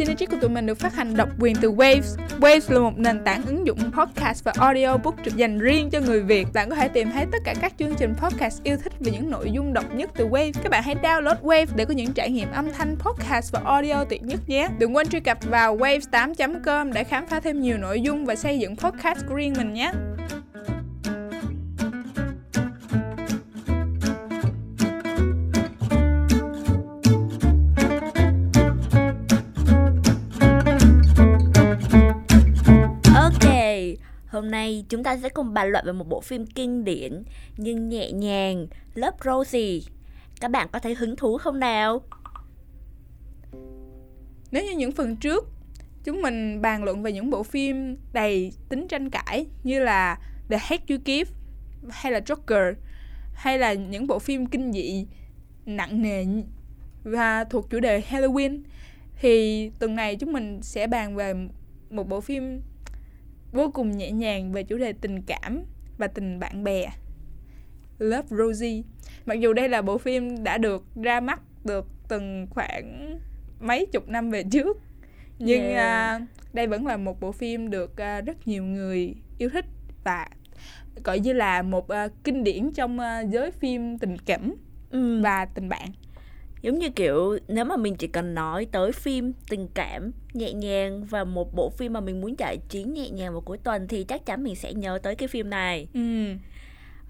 Synergy của tụi mình được phát hành độc quyền từ Waves. Waves là một nền tảng ứng dụng podcast và audiobook dành riêng cho người Việt. Bạn có thể tìm thấy tất cả các chương trình podcast yêu thích và những nội dung độc nhất từ Waves. Các bạn hãy download Waves để có những trải nghiệm âm thanh, podcast và audio tuyệt nhất nhé. Đừng quên truy cập vào waves8.com để khám phá thêm nhiều nội dung và xây dựng podcast của riêng mình nhé. Hôm nay chúng ta sẽ cùng bàn luận về một bộ phim kinh điển nhưng nhẹ nhàng, lớp Rosie. Các bạn có thấy hứng thú không nào? Nếu như những phần trước chúng mình bàn luận về những bộ phim đầy tính tranh cãi như là The Hate You Give hay là Joker hay là những bộ phim kinh dị nặng nề và thuộc chủ đề Halloween thì tuần này chúng mình sẽ bàn về một bộ phim vô cùng nhẹ nhàng về chủ đề tình cảm và tình bạn bè Love Rosie mặc dù đây là bộ phim đã được ra mắt được từng khoảng mấy chục năm về trước nhưng yeah. uh, đây vẫn là một bộ phim được uh, rất nhiều người yêu thích và gọi như là một uh, kinh điển trong uh, giới phim tình cảm ừ. và tình bạn giống như kiểu nếu mà mình chỉ cần nói tới phim tình cảm nhẹ nhàng và một bộ phim mà mình muốn giải trí nhẹ nhàng vào cuối tuần thì chắc chắn mình sẽ nhớ tới cái phim này ừ.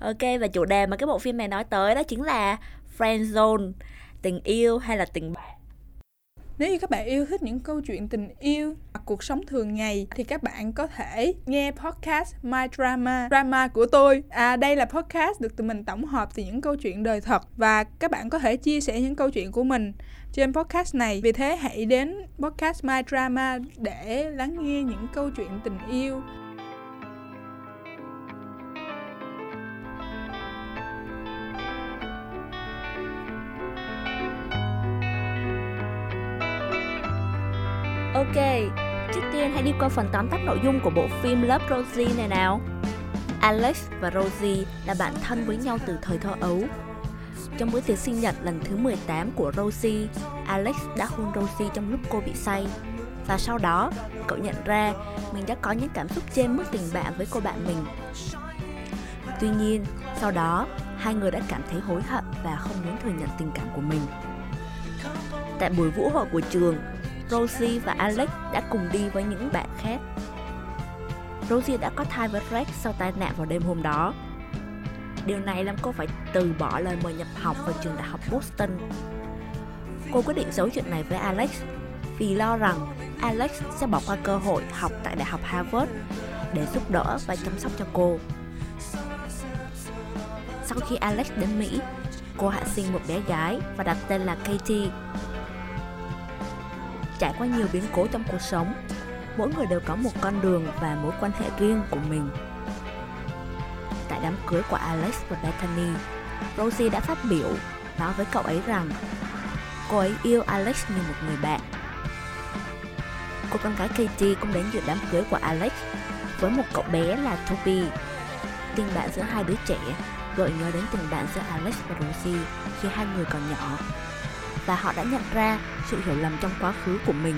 ok và chủ đề mà cái bộ phim này nói tới đó chính là friend zone tình yêu hay là tình bạn nếu như các bạn yêu thích những câu chuyện tình yêu hoặc cuộc sống thường ngày thì các bạn có thể nghe podcast My Drama Drama của tôi. À, đây là podcast được tụi mình tổng hợp từ những câu chuyện đời thật và các bạn có thể chia sẻ những câu chuyện của mình trên podcast này. Vì thế hãy đến podcast My Drama để lắng nghe những câu chuyện tình yêu coi phần tóm tắt nội dung của bộ phim Love Rosie này nào. Alex và Rosie là bạn thân với nhau từ thời thơ ấu. Trong bữa tiệc sinh nhật lần thứ 18 của Rosie, Alex đã hôn Rosie trong lúc cô bị say. Và sau đó, cậu nhận ra mình đã có những cảm xúc trên mức tình bạn với cô bạn mình. Tuy nhiên, sau đó, hai người đã cảm thấy hối hận và không muốn thừa nhận tình cảm của mình. Tại buổi vũ hội của trường, Rosie và Alex đã cùng đi với những bạn khác. Rosie đã có thai với Rex sau tai nạn vào đêm hôm đó. Điều này làm cô phải từ bỏ lời mời nhập học vào trường đại học Boston. Cô quyết định giấu chuyện này với Alex vì lo rằng Alex sẽ bỏ qua cơ hội học tại đại học Harvard để giúp đỡ và chăm sóc cho cô. Sau khi Alex đến Mỹ, cô hạ sinh một bé gái và đặt tên là Katie trải qua nhiều biến cố trong cuộc sống. Mỗi người đều có một con đường và mối quan hệ riêng của mình. Tại đám cưới của alex và bethany, rosie đã phát biểu, nói với cậu ấy rằng, cô ấy yêu alex như một người bạn. Cô con gái katie cũng đến dự đám cưới của alex với một cậu bé là toby, tình bạn giữa hai đứa trẻ, gợi nhớ đến tình bạn giữa alex và rosie khi hai người còn nhỏ và họ đã nhận ra sự hiểu lầm trong quá khứ của mình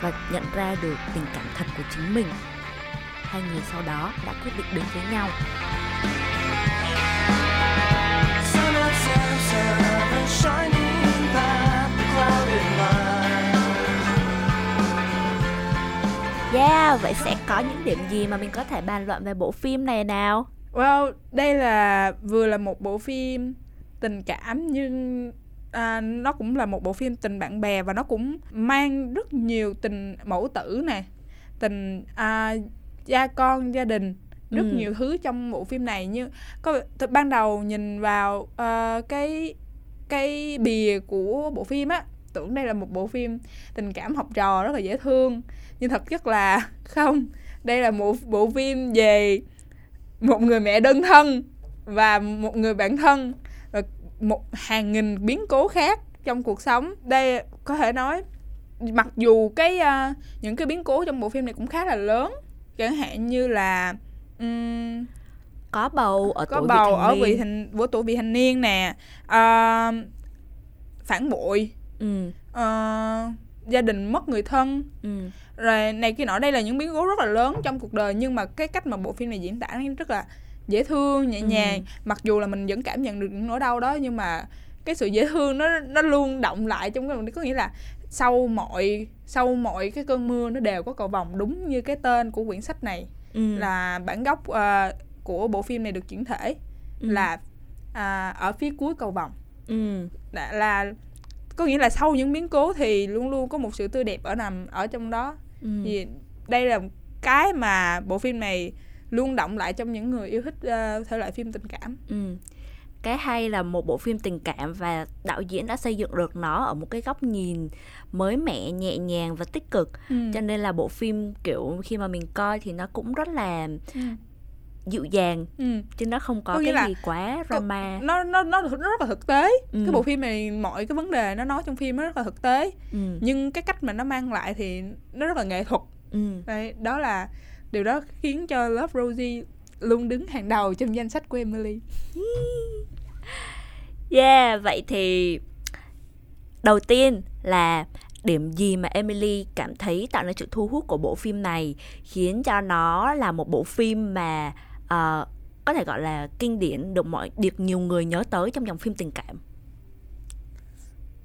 và nhận ra được tình cảm thật của chính mình. Hai người sau đó đã quyết định đến với nhau. Yeah, vậy sẽ có những điểm gì mà mình có thể bàn luận về bộ phim này nào? Well, đây là vừa là một bộ phim tình cảm nhưng à, nó cũng là một bộ phim tình bạn bè và nó cũng mang rất nhiều tình mẫu tử nè tình à, cha con gia đình rất ừ. nhiều thứ trong bộ phim này. Như có ban đầu nhìn vào uh, cái cái bìa của bộ phim á tưởng đây là một bộ phim tình cảm học trò rất là dễ thương nhưng thật chất là không. Đây là một bộ phim về một người mẹ đơn thân và một người bạn thân một hàng nghìn biến cố khác trong cuộc sống đây có thể nói mặc dù cái uh, những cái biến cố trong bộ phim này cũng khá là lớn chẳng hạn như là um, có bầu ở có tuổi bầu vị ở vị thành của tuổi vị thành niên nè uh, phản bội ừ. uh, gia đình mất người thân ừ. rồi này kia nọ đây là những biến cố rất là lớn trong cuộc đời nhưng mà cái cách mà bộ phim này diễn tả rất là dễ thương nhẹ Ừ. nhàng mặc dù là mình vẫn cảm nhận được những nỗi đau đó nhưng mà cái sự dễ thương nó nó luôn động lại trong cái có nghĩa là sau mọi sau mọi cái cơn mưa nó đều có cầu vồng đúng như cái tên của quyển sách này Ừ. là bản gốc ờ, của bộ phim này được chuyển thể Ừ. là à, ở phía cuối cầu vồng ừ. là, là có nghĩa là sau những biến cố thì luôn luôn có một sự tươi đẹp ở nằm ở trong đó Ừ. thì đây là cái mà bộ phim này luôn động lại trong những người yêu thích ờ, thể loại phim tình cảm Ừ. Cái hay là một bộ phim tình cảm và đạo diễn đã xây dựng được nó ở một cái góc nhìn mới mẻ, nhẹ nhàng và tích cực. ừ. Cho nên là bộ phim kiểu khi mà mình coi thì nó cũng rất là Ừ. dịu dàng Ừ. chứ nó không có, Có cái gì quá drama. nó nó nó nó rất là thực tế Ừ. cái bộ phim này mọi cái vấn đề nó nói trong phim nó rất là thực tế Ừ. nhưng cái cách mà nó mang lại thì nó rất là nghệ thuật Ừ. Đấy, đó là điều đó khiến cho Love Rosie luôn đứng hàng đầu trong danh sách của Emily Yeah, vậy thì đầu tiên là điểm gì mà Emily cảm thấy tạo nên sự thu hút của bộ phim này khiến cho nó là một bộ phim mà ờ, có thể gọi là kinh điển được mọi được nhiều người nhớ tới trong dòng phim tình cảm.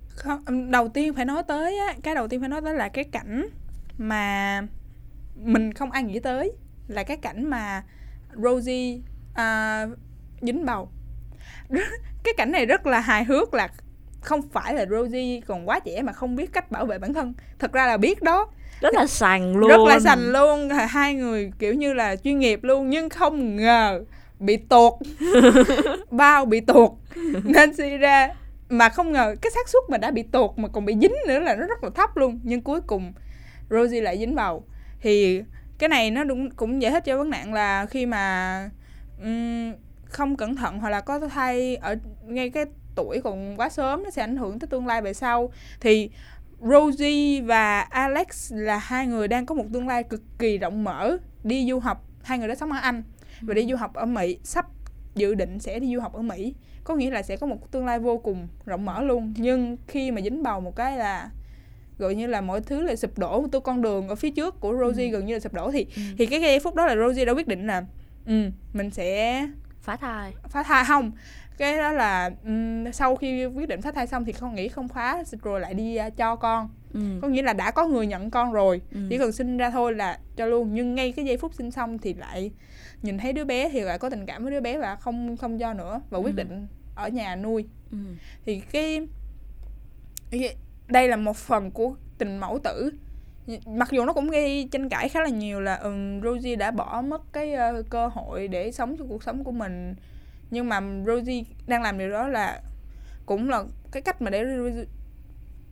không đầu tiên phải nói tới á cái đầu tiên phải nói tới là cái cảnh mà mình không ai nghĩ tới là cái cảnh mà Rosie à, dính bầu. Cái cảnh này rất là hài hước là không phải là Rosie còn quá trẻ mà không biết cách bảo vệ bản thân. Thật ra là biết đó. Rất là sành luôn. rất là sành luôn. Hai người kiểu như là chuyên nghiệp luôn nhưng không ngờ bị tuột. Bao bị tuột. Nên suy ra mà không ngờ cái xác suất mà đã bị tuột mà còn bị dính nữa là nó rất là thấp luôn. Nhưng cuối cùng Rosie lại dính bầu thì cái này nó đúng cũng giải thích cho vấn nạn là khi mà ừm, không cẩn thận hoặc là có thai ở ngay cái tuổi còn quá sớm nó sẽ ảnh hưởng tới tương lai về sau. Thì Rosie và Alex là hai người đang có một tương lai cực kỳ rộng mở đi du học. Hai người đó sống ở Anh và đi du học ở Mỹ sắp dự định sẽ đi du học ở Mỹ. Có nghĩa là sẽ có một tương lai vô cùng rộng mở luôn. Nhưng khi mà dính bầu một cái là gọi như là mọi thứ là sụp đổ một tô con đường ở phía trước của Rosie Ừ. gần như là sụp đổ thì Ừ. thì cái giây phút đó là Rosie đã quyết định là ừ mình sẽ phá thai. phá thai không cái đó là ừm, sau khi quyết định phá thai xong thì không nghĩ không phá rồi lại đi à, cho con Ừ. có nghĩa là đã có người nhận con rồi Ừ. chỉ cần sinh ra thôi là cho luôn nhưng ngay cái giây phút sinh xong thì lại nhìn thấy đứa bé thì lại có tình cảm với đứa bé và không không cho nữa và quyết Ừ. định ở nhà nuôi Ừ. thì cái- đây là một phần của tình mẫu tử. Mặc dù nó cũng gây tranh cãi khá là nhiều là um, Rosie đã bỏ mất cái ờ, cơ hội để sống cho cuộc sống của mình. Nhưng mà Rosie đang làm điều đó là cũng là cái cách mà để Rosie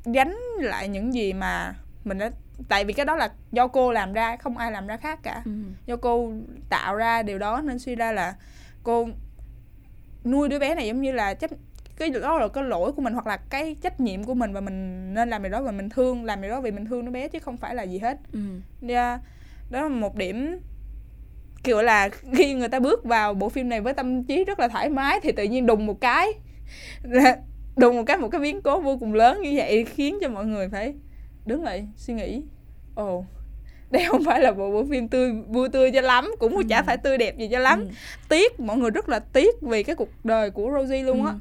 gánh lại những gì mà mình đã tại vì cái đó là do cô làm ra không ai làm ra khác cả. Ừ. do cô tạo ra điều đó nên suy ra là cô nuôi đứa bé này giống như là chấp cái đó là cái lỗi của mình hoặc là cái trách nhiệm của mình và mình nên làm điều đó và mình thương làm điều đó vì mình thương đứa bé chứ không phải là gì hết Ừ. yeah. đó là một điểm kiểu là khi người ta bước vào bộ phim này với tâm trí rất là thoải mái thì tự nhiên đùng một cái đùng một cái một cái biến cố vô cùng lớn như vậy khiến cho mọi người phải đứng lại suy nghĩ ồ đây không phải là bộ bộ phim tươi vui tươi cho lắm cũng Ừ. chả phải tươi đẹp gì cho lắm Ừ. tiếc mọi người rất là tiếc vì cái cuộc đời của Rosie luôn á Ừ.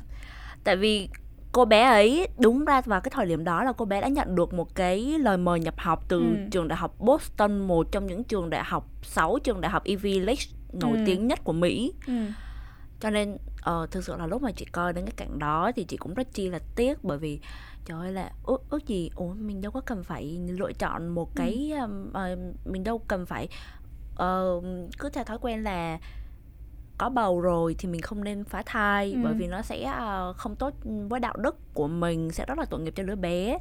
Tại vì cô bé ấy đúng ra vào cái thời điểm đó là cô bé đã nhận được một cái lời mời nhập học từ Ừ. trường đại học Boston, một trong những trường đại học 6 trường đại học Ivy League nổi Ừ. tiếng nhất của Mỹ. ừ. Cho nên ờ, thực sự là lúc mà chị coi đến cái cảnh đó thì chị cũng rất chi là tiếc bởi vì trời ơi là ước, ước gì ủa mình đâu có cần phải lựa chọn một cái um, ờ, mình đâu cần phải ờ, cứ theo thói quen là có bầu rồi thì mình không nên phá thai Ừ. bởi vì nó sẽ ờ, không tốt với đạo đức của mình sẽ rất là tội nghiệp cho đứa bé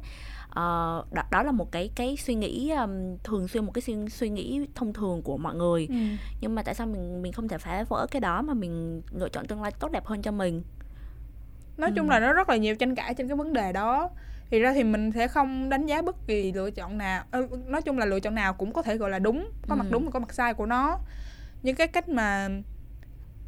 Ờ, đó, đó là một cái cái suy nghĩ um, thường xuyên một cái suy, suy nghĩ thông thường của mọi người Ừ. nhưng mà tại sao mình mình không thể phá vỡ cái đó mà mình lựa chọn tương lai tốt đẹp hơn cho mình nói chung Ừ. là nó rất là nhiều tranh cãi trên cái vấn đề đó thì ra thì mình sẽ không đánh giá bất kỳ lựa chọn nào ờ, nói chung là lựa chọn nào cũng có thể gọi là đúng có mặt Ừ. đúng và có mặt sai của nó nhưng cái cách mà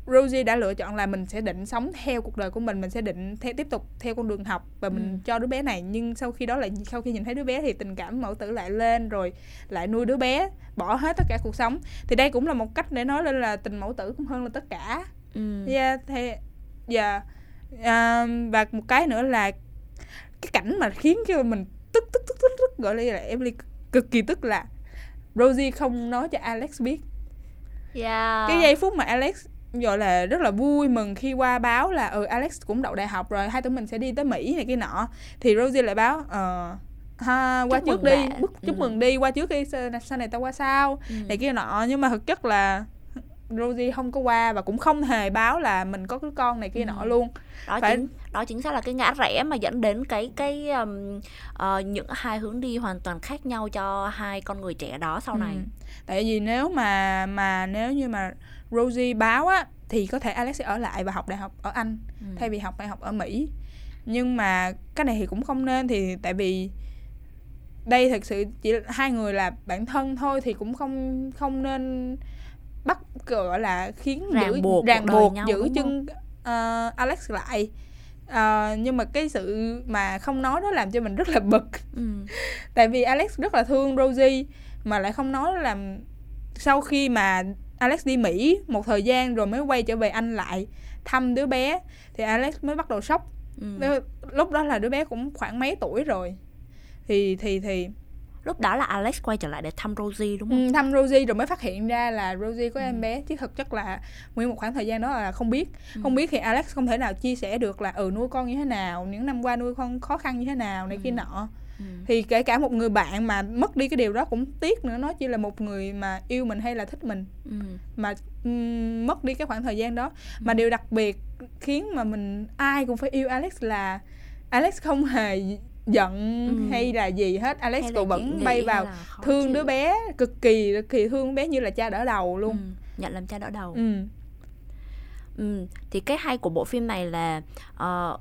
Rosie đã lựa chọn là mình sẽ định sống theo cuộc đời của mình mình sẽ định theo, tiếp tục theo con đường học và mình Ừ. cho đứa bé này nhưng sau khi đó lại sau khi nhìn thấy đứa bé thì tình cảm mẫu tử lại lên rồi lại nuôi đứa bé bỏ hết tất cả cuộc sống thì đây cũng là một cách để nói lên là tình mẫu tử cũng hơn là tất cả ừ. yeah, thì dạ à, và một cái nữa là cái cảnh mà khiến cho mình tức tức tức tức, tức gọi là Emily cực kỳ tức là Rosie không nói cho Alex biết yeah. cái giây phút mà Alex gọi là rất là vui mừng khi qua báo là ừ Alex cũng đậu đại học rồi hai tụi mình sẽ đi tới Mỹ này kia nọ thì Rosie lại báo ờ ha qua Chúc trước đi bạn." chúc Ừ. mừng đi qua trước đi sau, này tao qua sau ừ. này kia nọ nhưng mà thực chất là Rosie không có qua và cũng không hề báo là mình có đứa con này kia Ừ. nọ luôn đó Phải- chính đó chính xác là cái ngã rẽ mà dẫn đến cái cái um, ờ, những hai hướng đi hoàn toàn khác nhau cho hai con người trẻ đó sau này Ừ. tại vì nếu mà mà nếu như mà Rosie báo á thì có thể Alex sẽ ở lại và học đại học ở Anh ừ. thay vì học đại học ở Mỹ nhưng mà cái này thì cũng không nên thì tại vì đây thực sự chỉ hai người là bạn thân thôi thì cũng không không nên bắt gọi là khiến Ràng giữ buộc ràng buộc nhau, giữ chân ờ, Alex lại Ờ, nhưng mà cái sự mà không nói đó làm cho mình rất là bực Ừ. tại vì Alex rất là thương Rosie mà lại không nói làm sau khi mà Alex đi Mỹ một thời gian rồi mới quay trở về Anh lại thăm đứa bé thì Alex mới bắt đầu sốc Ừ. Lúc đó là đứa bé cũng khoảng mấy tuổi rồi thì thì thì lúc đó là Alex quay trở lại để thăm Rosie đúng không ừ, thăm Rosie rồi mới phát hiện ra là Rosie có Ừ. em bé chứ thực chất là nguyên một khoảng thời gian đó là không biết Ừ. không biết thì Alex không thể nào chia sẻ được là ừ nuôi con như thế nào những năm qua nuôi con khó khăn như thế nào này kia Ừ. nọ Ừ. thì kể cả một người bạn mà mất đi cái điều đó cũng tiếc nữa nó chỉ là một người mà yêu mình hay là thích mình Ừ. mà mất đi cái khoảng thời gian đó mà điều đặc biệt khiến mà mình ai cũng phải yêu Alex là Alex không hề giận Ừ. hay là gì hết Alex cũng vẫn bay vào thương chịu? đứa bé cực kỳ cực kỳ thương bé như là cha đỡ đầu luôn Ừ. nhận làm cha đỡ đầu ừ. Ừ, thì cái hay của bộ phim này là ờ,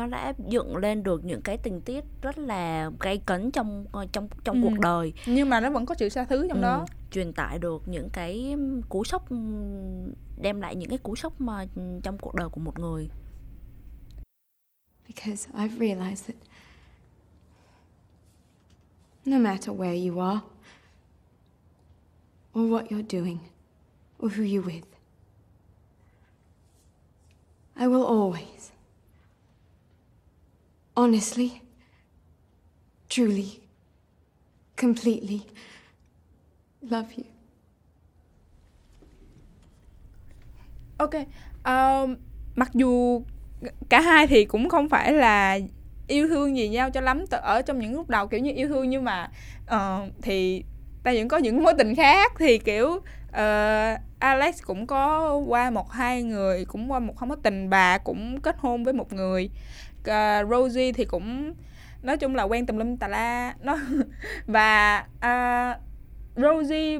nó đã dựng lên được những cái tình tiết rất là gay cấn trong ờ, trong trong Ừ. cuộc đời. Nhưng mà nó vẫn có sự xa thứ trong Ừ, đó. truyền tải được những cái cú sốc ừm, đem lại những cái cú sốc mà ừm, trong cuộc đời của một người. Because I've realized that no matter where you are, or what you're doing, or who you're with, I will always, honestly, truly, completely. Love you. ok um, mặc dù cả hai thì cũng không phải là yêu thương gì nhau cho lắm ở trong những lúc đầu kiểu như yêu thương nhưng mà uh, thì ta vẫn có những mối tình khác thì kiểu uh, Alex cũng có qua một hai người cũng qua một không mối tình bà cũng kết hôn với một người. Ờ, Rosie thì cũng nói chung là quen tùm lum tà la. Nó và à, Rosie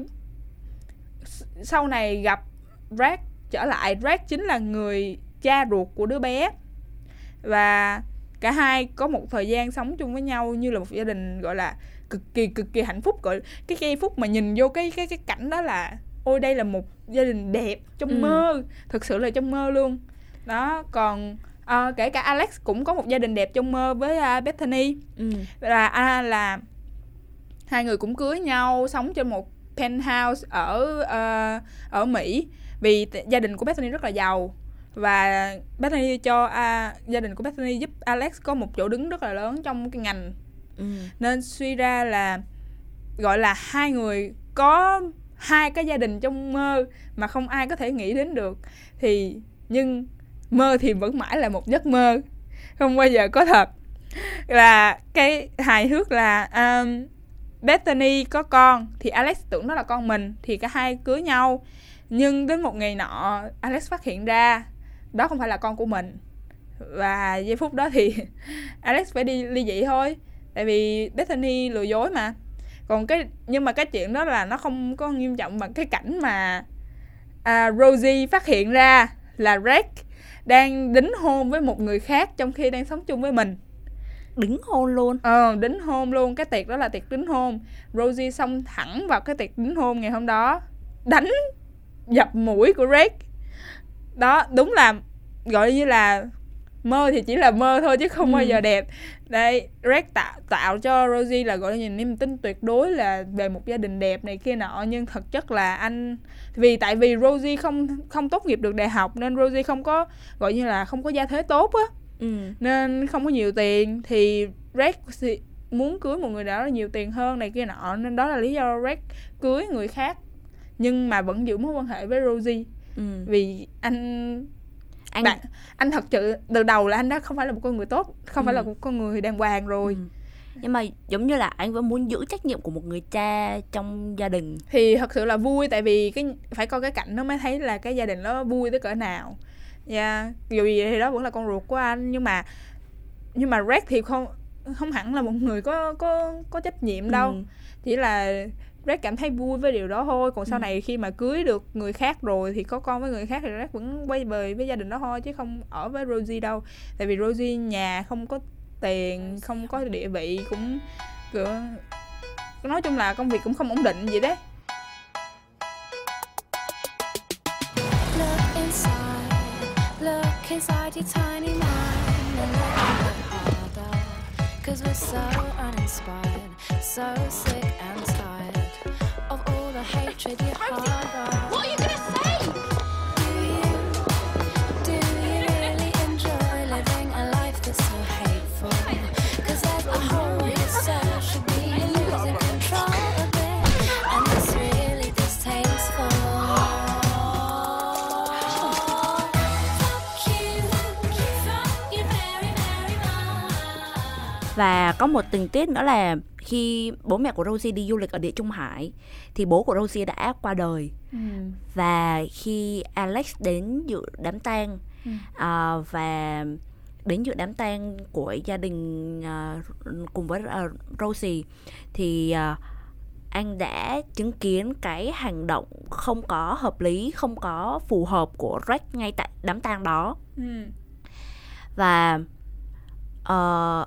sau này gặp Brad trở lại. Brad chính là người cha ruột của đứa bé. Và cả hai có một thời gian sống chung với nhau như là một gia đình gọi là cực kỳ cực kỳ hạnh phúc. Gọi cái giây phút mà nhìn vô cái cái cái cảnh đó là ôi đây là một gia đình đẹp trong Ừ. mơ. Thực sự là trong mơ luôn. Đó còn ờ, kể cả Alex cũng có một gia đình đẹp trong mơ với uh, Bethany ừ. là à, là hai người cũng cưới nhau sống trên một penthouse ở ờ, ở Mỹ vì t- gia đình của Bethany rất là giàu và Bethany cho à, gia đình của Bethany giúp Alex có một chỗ đứng rất là lớn trong cái ngành Ừ. nên suy ra là gọi là hai người có hai cái gia đình trong mơ mà không ai có thể nghĩ đến được thì nhưng mơ thì vẫn mãi là một giấc mơ không bao giờ có thật. Là cái hài hước là um, Bethany có con thì Alex tưởng nó là con mình thì cả hai cưới nhau. Nhưng đến một ngày nọ Alex phát hiện ra đó không phải là con của mình. Và giây phút đó thì Alex phải đi ly dị thôi tại vì Bethany lừa dối mà. Còn cái nhưng mà cái chuyện đó là nó không có nghiêm trọng bằng cái cảnh mà à, Rosie phát hiện ra là Rex đang đính hôn với một người khác trong khi đang sống chung với mình. Đính hôn luôn? Ờ đính hôn luôn. Cái tiệc đó là tiệc đính hôn. Rosie xông thẳng vào cái tiệc đính hôn ngày hôm đó đánh dập mũi của Rex đó đúng là gọi như là mơ thì chỉ là mơ thôi chứ không Ừ. bao giờ đẹp. Đây Red tạo tạo cho Rosie là gọi là niềm tin tuyệt đối là về một gia đình đẹp này kia nọ. Nhưng thực chất là anh vì tại vì Rosie không không tốt nghiệp được đại học nên Rosie không có gọi như là không có gia thế tốt á. Ừ. Nên không có nhiều tiền thì Red muốn cưới một người nào đó nhiều tiền hơn này kia nọ. Nên đó là lý do Red cưới người khác. Nhưng mà vẫn giữ mối quan hệ với Rosie. Ừ. Vì anh anh bạn anh thật sự từ đầu là anh đã không phải là một con người tốt không phải Ừ. là một con người đàng hoàng rồi Ừ. nhưng mà giống như là anh vẫn muốn giữ trách nhiệm của một người cha trong gia đình thì thật sự là vui tại vì cái phải coi cái cảnh nó mới thấy là cái gia đình nó vui tới cỡ nào dạ dù gì thì đó vẫn là con ruột của anh nhưng mà nhưng mà Red thì không không hẳn là một người có có có trách nhiệm đâu Ừ. chỉ là Red cảm thấy vui với điều đó thôi còn sau Ừ. này khi mà cưới được người khác rồi thì có con với người khác thì Red vẫn quay về với gia đình đó thôi chứ không ở với Rosie đâu tại vì Rosie nhà không có tiền không có địa vị cũng kiểu nói chung là công việc cũng không ổn định vậy đấy Look inside, look inside your tiny mind and look a bit harder. Cause we're so uninspired, so sick and tired và có một tình tiết nữa là khi bố mẹ của Rosie đi du lịch ở địa Trung Hải thì bố của Rosie đã qua đời và khi Alex đến dự đám tang Ừ. à, và đến dự đám tang của gia đình à, cùng với à, Rosie thì à, anh đã chứng kiến cái hành động không có hợp lý, không có phù hợp của Rex ngay tại đám tang đó Ừ. và ờ,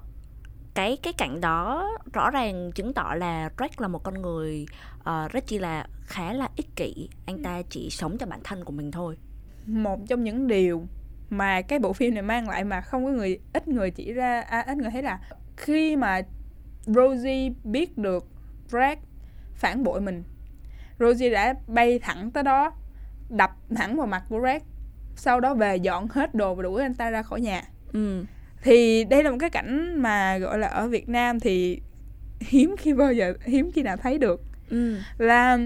cái cái cảnh đó rõ ràng chứng tỏ là Rex là một con người ờ, rất chi là khá là ích kỷ. Anh ta chỉ sống cho bản thân của mình thôi. Một trong những điều mà cái bộ phim này mang lại mà không có người ít người chỉ ra à, ít người thấy là khi mà Rosie biết được Brad phản bội mình Rosie đã bay thẳng tới đó đập thẳng vào mặt của Brad sau đó về dọn hết đồ và đuổi anh ta ra khỏi nhà. Ừ thì đây là một cái cảnh mà gọi là ở Việt Nam thì hiếm khi bao giờ hiếm khi nào thấy được. Ừ. Là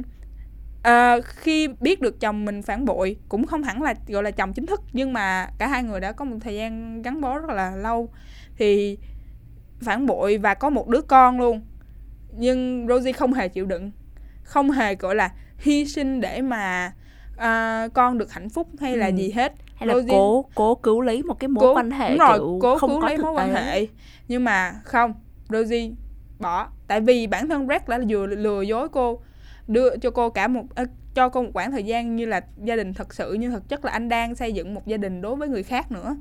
ờ, khi biết được chồng mình phản bội cũng không hẳn là gọi là chồng chính thức nhưng mà cả hai người đã có một thời gian gắn bó rất là lâu. Thì phản bội và có một đứa con luôn. Nhưng Rosie không hề chịu đựng không hề gọi là hy sinh để mà à, con được hạnh phúc hay là Ừ. gì hết hay là Rosie- cố cố cứu lấy một cái mối cố, quan hệ đúng rồi, kiểu cố không cứu có lấy mối quan hệ. Nhưng mà không Rosie bỏ. Tại vì bản thân Red đã vừa lừa dối cô đưa cho cô cả một ơ, cho cô một khoảng thời gian như là gia đình thật sự nhưng thực chất là anh đang xây dựng một gia đình đối với người khác nữa.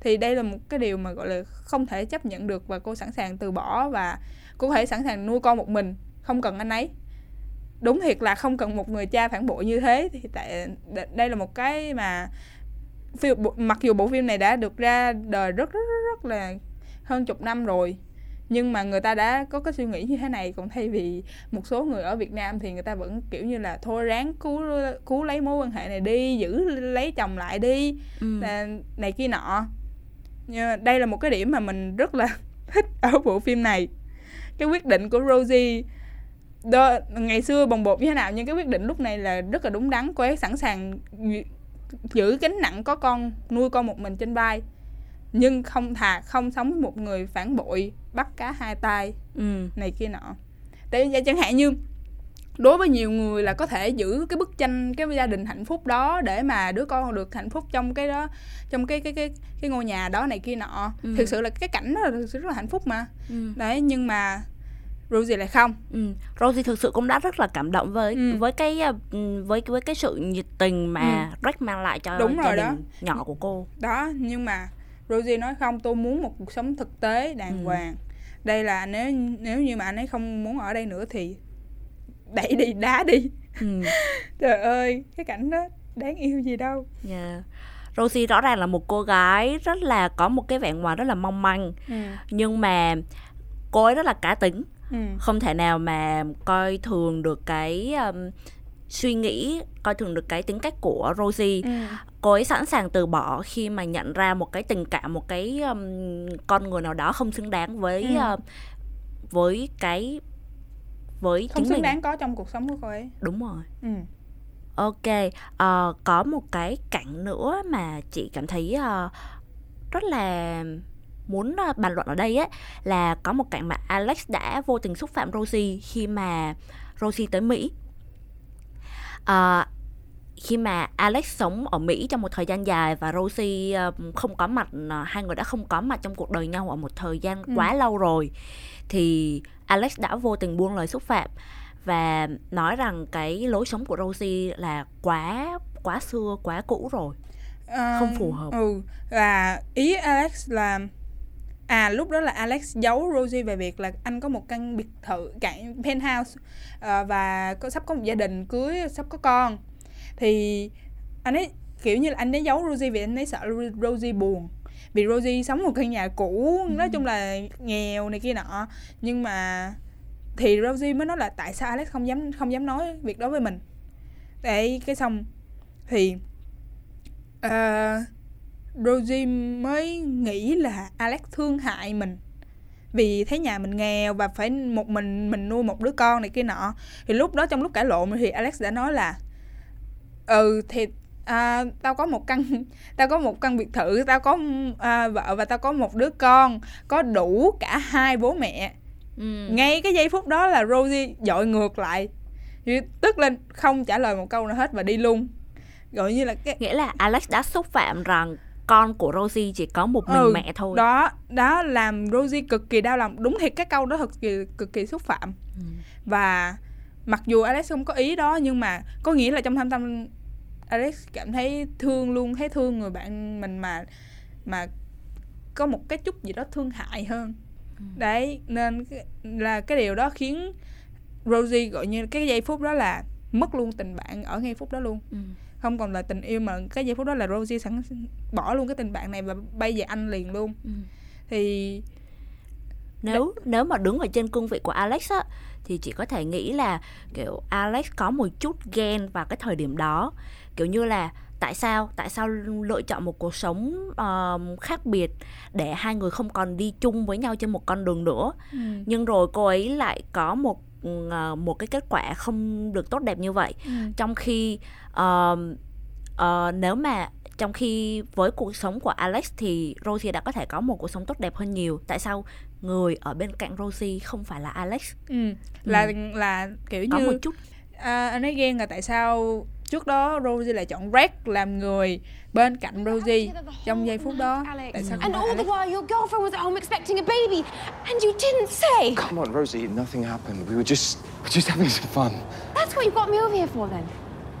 Thì đây là một cái điều mà gọi là không thể chấp nhận được và cô sẵn sàng từ bỏ và cô có thể sẵn sàng nuôi con một mình không cần anh ấy. Đúng thiệt là không cần một người cha phản bội như thế thì tại đây là một cái mà phim, mặc dù bộ phim này đã được ra đời rất rất rất, rất là hơn chục năm rồi nhưng mà người ta đã có cái suy nghĩ như thế này còn thay vì một số người ở Việt Nam thì người ta vẫn kiểu như là thôi ráng cứu cứu lấy mối quan hệ này đi giữ lấy chồng lại đi ừ. là này kia nọ nhưng đây là một cái điểm mà mình rất là thích ở bộ phim này cái quyết định của Rosie đó, ngày xưa bồng bột như thế nào nhưng cái quyết định lúc này là rất là đúng đắn cô ấy sẵn sàng giữ gánh nặng có con nuôi con một mình trên vai. Nhưng không thà không sống một người phản bội bắt cá hai tay ừ. này kia nọ. Tại chẳng hạn như đối với nhiều người là có thể giữ cái bức tranh cái gia đình hạnh phúc đó để mà đứa con được hạnh phúc trong cái đó trong cái cái cái cái ngôi nhà đó này kia nọ. Ừ. thực sự là cái cảnh đó là thực sự rất là hạnh phúc mà. Ừ. Đấy nhưng mà Rosie lại không Ừ. Rosie thực sự cũng đã rất là cảm động với Ừ. với cái ờ, ừ, với với cái sự nhiệt tình mà Rex mang lại cho Đúng gia rồi đình đó. nhỏ của cô. đó nhưng mà Rosie nói không tôi muốn một cuộc sống thực tế đàng Ừ. hoàng đây là nếu nếu như mà anh ấy không muốn ở đây nữa thì đẩy đi đá đi Ừ. trời ơi cái cảnh đó đáng yêu gì đâu Yeah. Rosie rõ ràng là một cô gái rất là có một cái vẻ ngoài rất là mong manh ừ. nhưng mà cô ấy rất là cá tính Ừ. không thể nào mà coi thường được cái um, suy nghĩ coi thường được cái tính cách của Rosie Ừ. cô ấy sẵn sàng từ bỏ khi mà nhận ra một cái tình cảm một cái um, con người nào đó không xứng đáng với Ừ. uh, với cái với không xứng mình đáng có trong cuộc sống của cô ấy đúng rồi ừ. ok ờ, có một cái cảnh nữa mà chị cảm thấy ờ, rất là muốn ờ, bàn luận ở đây ấy là có một cảnh mà Alex đã vô tình xúc phạm Rosie khi mà Rosie tới Mỹ Ờ, khi mà Alex sống ở Mỹ trong một thời gian dài và Rosie ờ, không có mặt hai người đã không có mặt trong cuộc đời nhau ở một thời gian Ừ. quá lâu rồi thì Alex đã vô tình buông lời xúc phạm và nói rằng cái lối sống của Rosie là quá quá xưa quá cũ rồi Ờ, Không phù hợp. ừ là ý Alex là à lúc đó là Alex giấu Rosie về việc là anh có một căn biệt thự cạnh penthouse ờ, và có sắp có một gia đình cưới sắp có con. Thì anh ấy kiểu như là anh ấy giấu Rosie vì anh ấy sợ Rosie buồn. Vì Rosie sống một căn nhà cũ nói chung là nghèo này kia nọ. Nhưng mà thì Rosie mới nói là tại sao Alex không dám không dám nói việc đó với mình. Để cái xong thì ờ, Rosie mới nghĩ là Alex thương hại mình. Vì thấy nhà mình nghèo và phải một mình mình nuôi một đứa con này kia nọ. Thì lúc đó trong lúc cãi lộn thì Alex đã nói là ừ thì à, tao có một căn tao có một căn biệt thự tao có à, vợ và tao có một đứa con có đủ cả hai bố mẹ. Ừ. ngay cái giây phút đó là Rosie dội ngược lại. Tức lên không trả lời một câu nào hết và đi luôn. Gọi như là cái nghĩa là Alex đã xúc phạm rằng con của Rosie chỉ có một mình Ừ, mẹ thôi đó đó làm Rosie cực kỳ đau lòng đúng thiệt cái câu đó thật kỳ cực kỳ xúc phạm Ừ. và mặc dù Alex không có ý đó nhưng mà có nghĩa là trong thâm tâm Alex cảm thấy thương luôn thấy thương người bạn mình mà mà có một cái chút gì đó thương hại hơn Ừ. đấy nên là cái điều đó khiến Rosie gọi như cái giây phút đó là mất luôn tình bạn ở ngay phút đó luôn Ừ. không còn là tình yêu mà cái giây phút đó là Rosie sẵn bỏ luôn cái tình bạn này và bay về anh liền luôn Ừ. thì nếu nếu mà đứng ở trên cương vị của Alex á thì chị có thể nghĩ là kiểu Alex có một chút ghen vào cái thời điểm đó kiểu như là tại sao tại sao lựa chọn một cuộc sống um, khác biệt để hai người không còn đi chung với nhau trên một con đường nữa ừ. nhưng rồi cô ấy lại có một một cái kết quả không được tốt đẹp như vậy. Ừ. trong khi um, ờ, nếu mà trong khi với cuộc sống của Alex thì Rosie đã có thể có một cuộc sống tốt đẹp hơn nhiều. Tại sao người ở bên cạnh Rosie không phải là Alex? Ừ. là là kiểu có như một chút. À, anh ấy ghen là tại sao trước đó Rosie lại chọn Red làm người bên cạnh Rosie trong giây phút đó tại sao không And phải all the while, your girlfriend was at home expecting a baby, and you didn't say. Come on, Rosie, nothing happened. We were just we're just having some fun. That's what you got me over here for, then.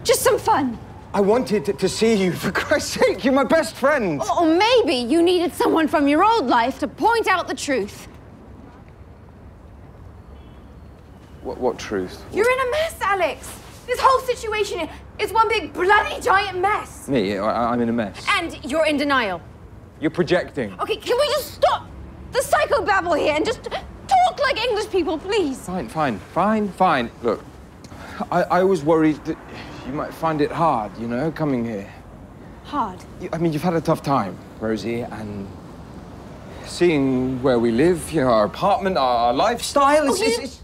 Just some fun. I wanted to, to see you, for Christ's sake. You're my best friend. Or, or maybe you needed someone from your old life to point out the truth. What, what truth? You're in a mess, Alex. This whole situation is one big bloody giant mess. Me, I, I'm in a mess. And you're in denial. You're projecting. Okay, can we just stop the psychobabble here and just talk like English people, please? Fine, fine, fine, fine. Look, I, I was worried that you might find it hard, you know, coming here. Hard. You, I mean, you've had a tough time, Rosie, and seeing where we live, you know, our apartment, our, our lifestyle, Oh, it's, you- it's,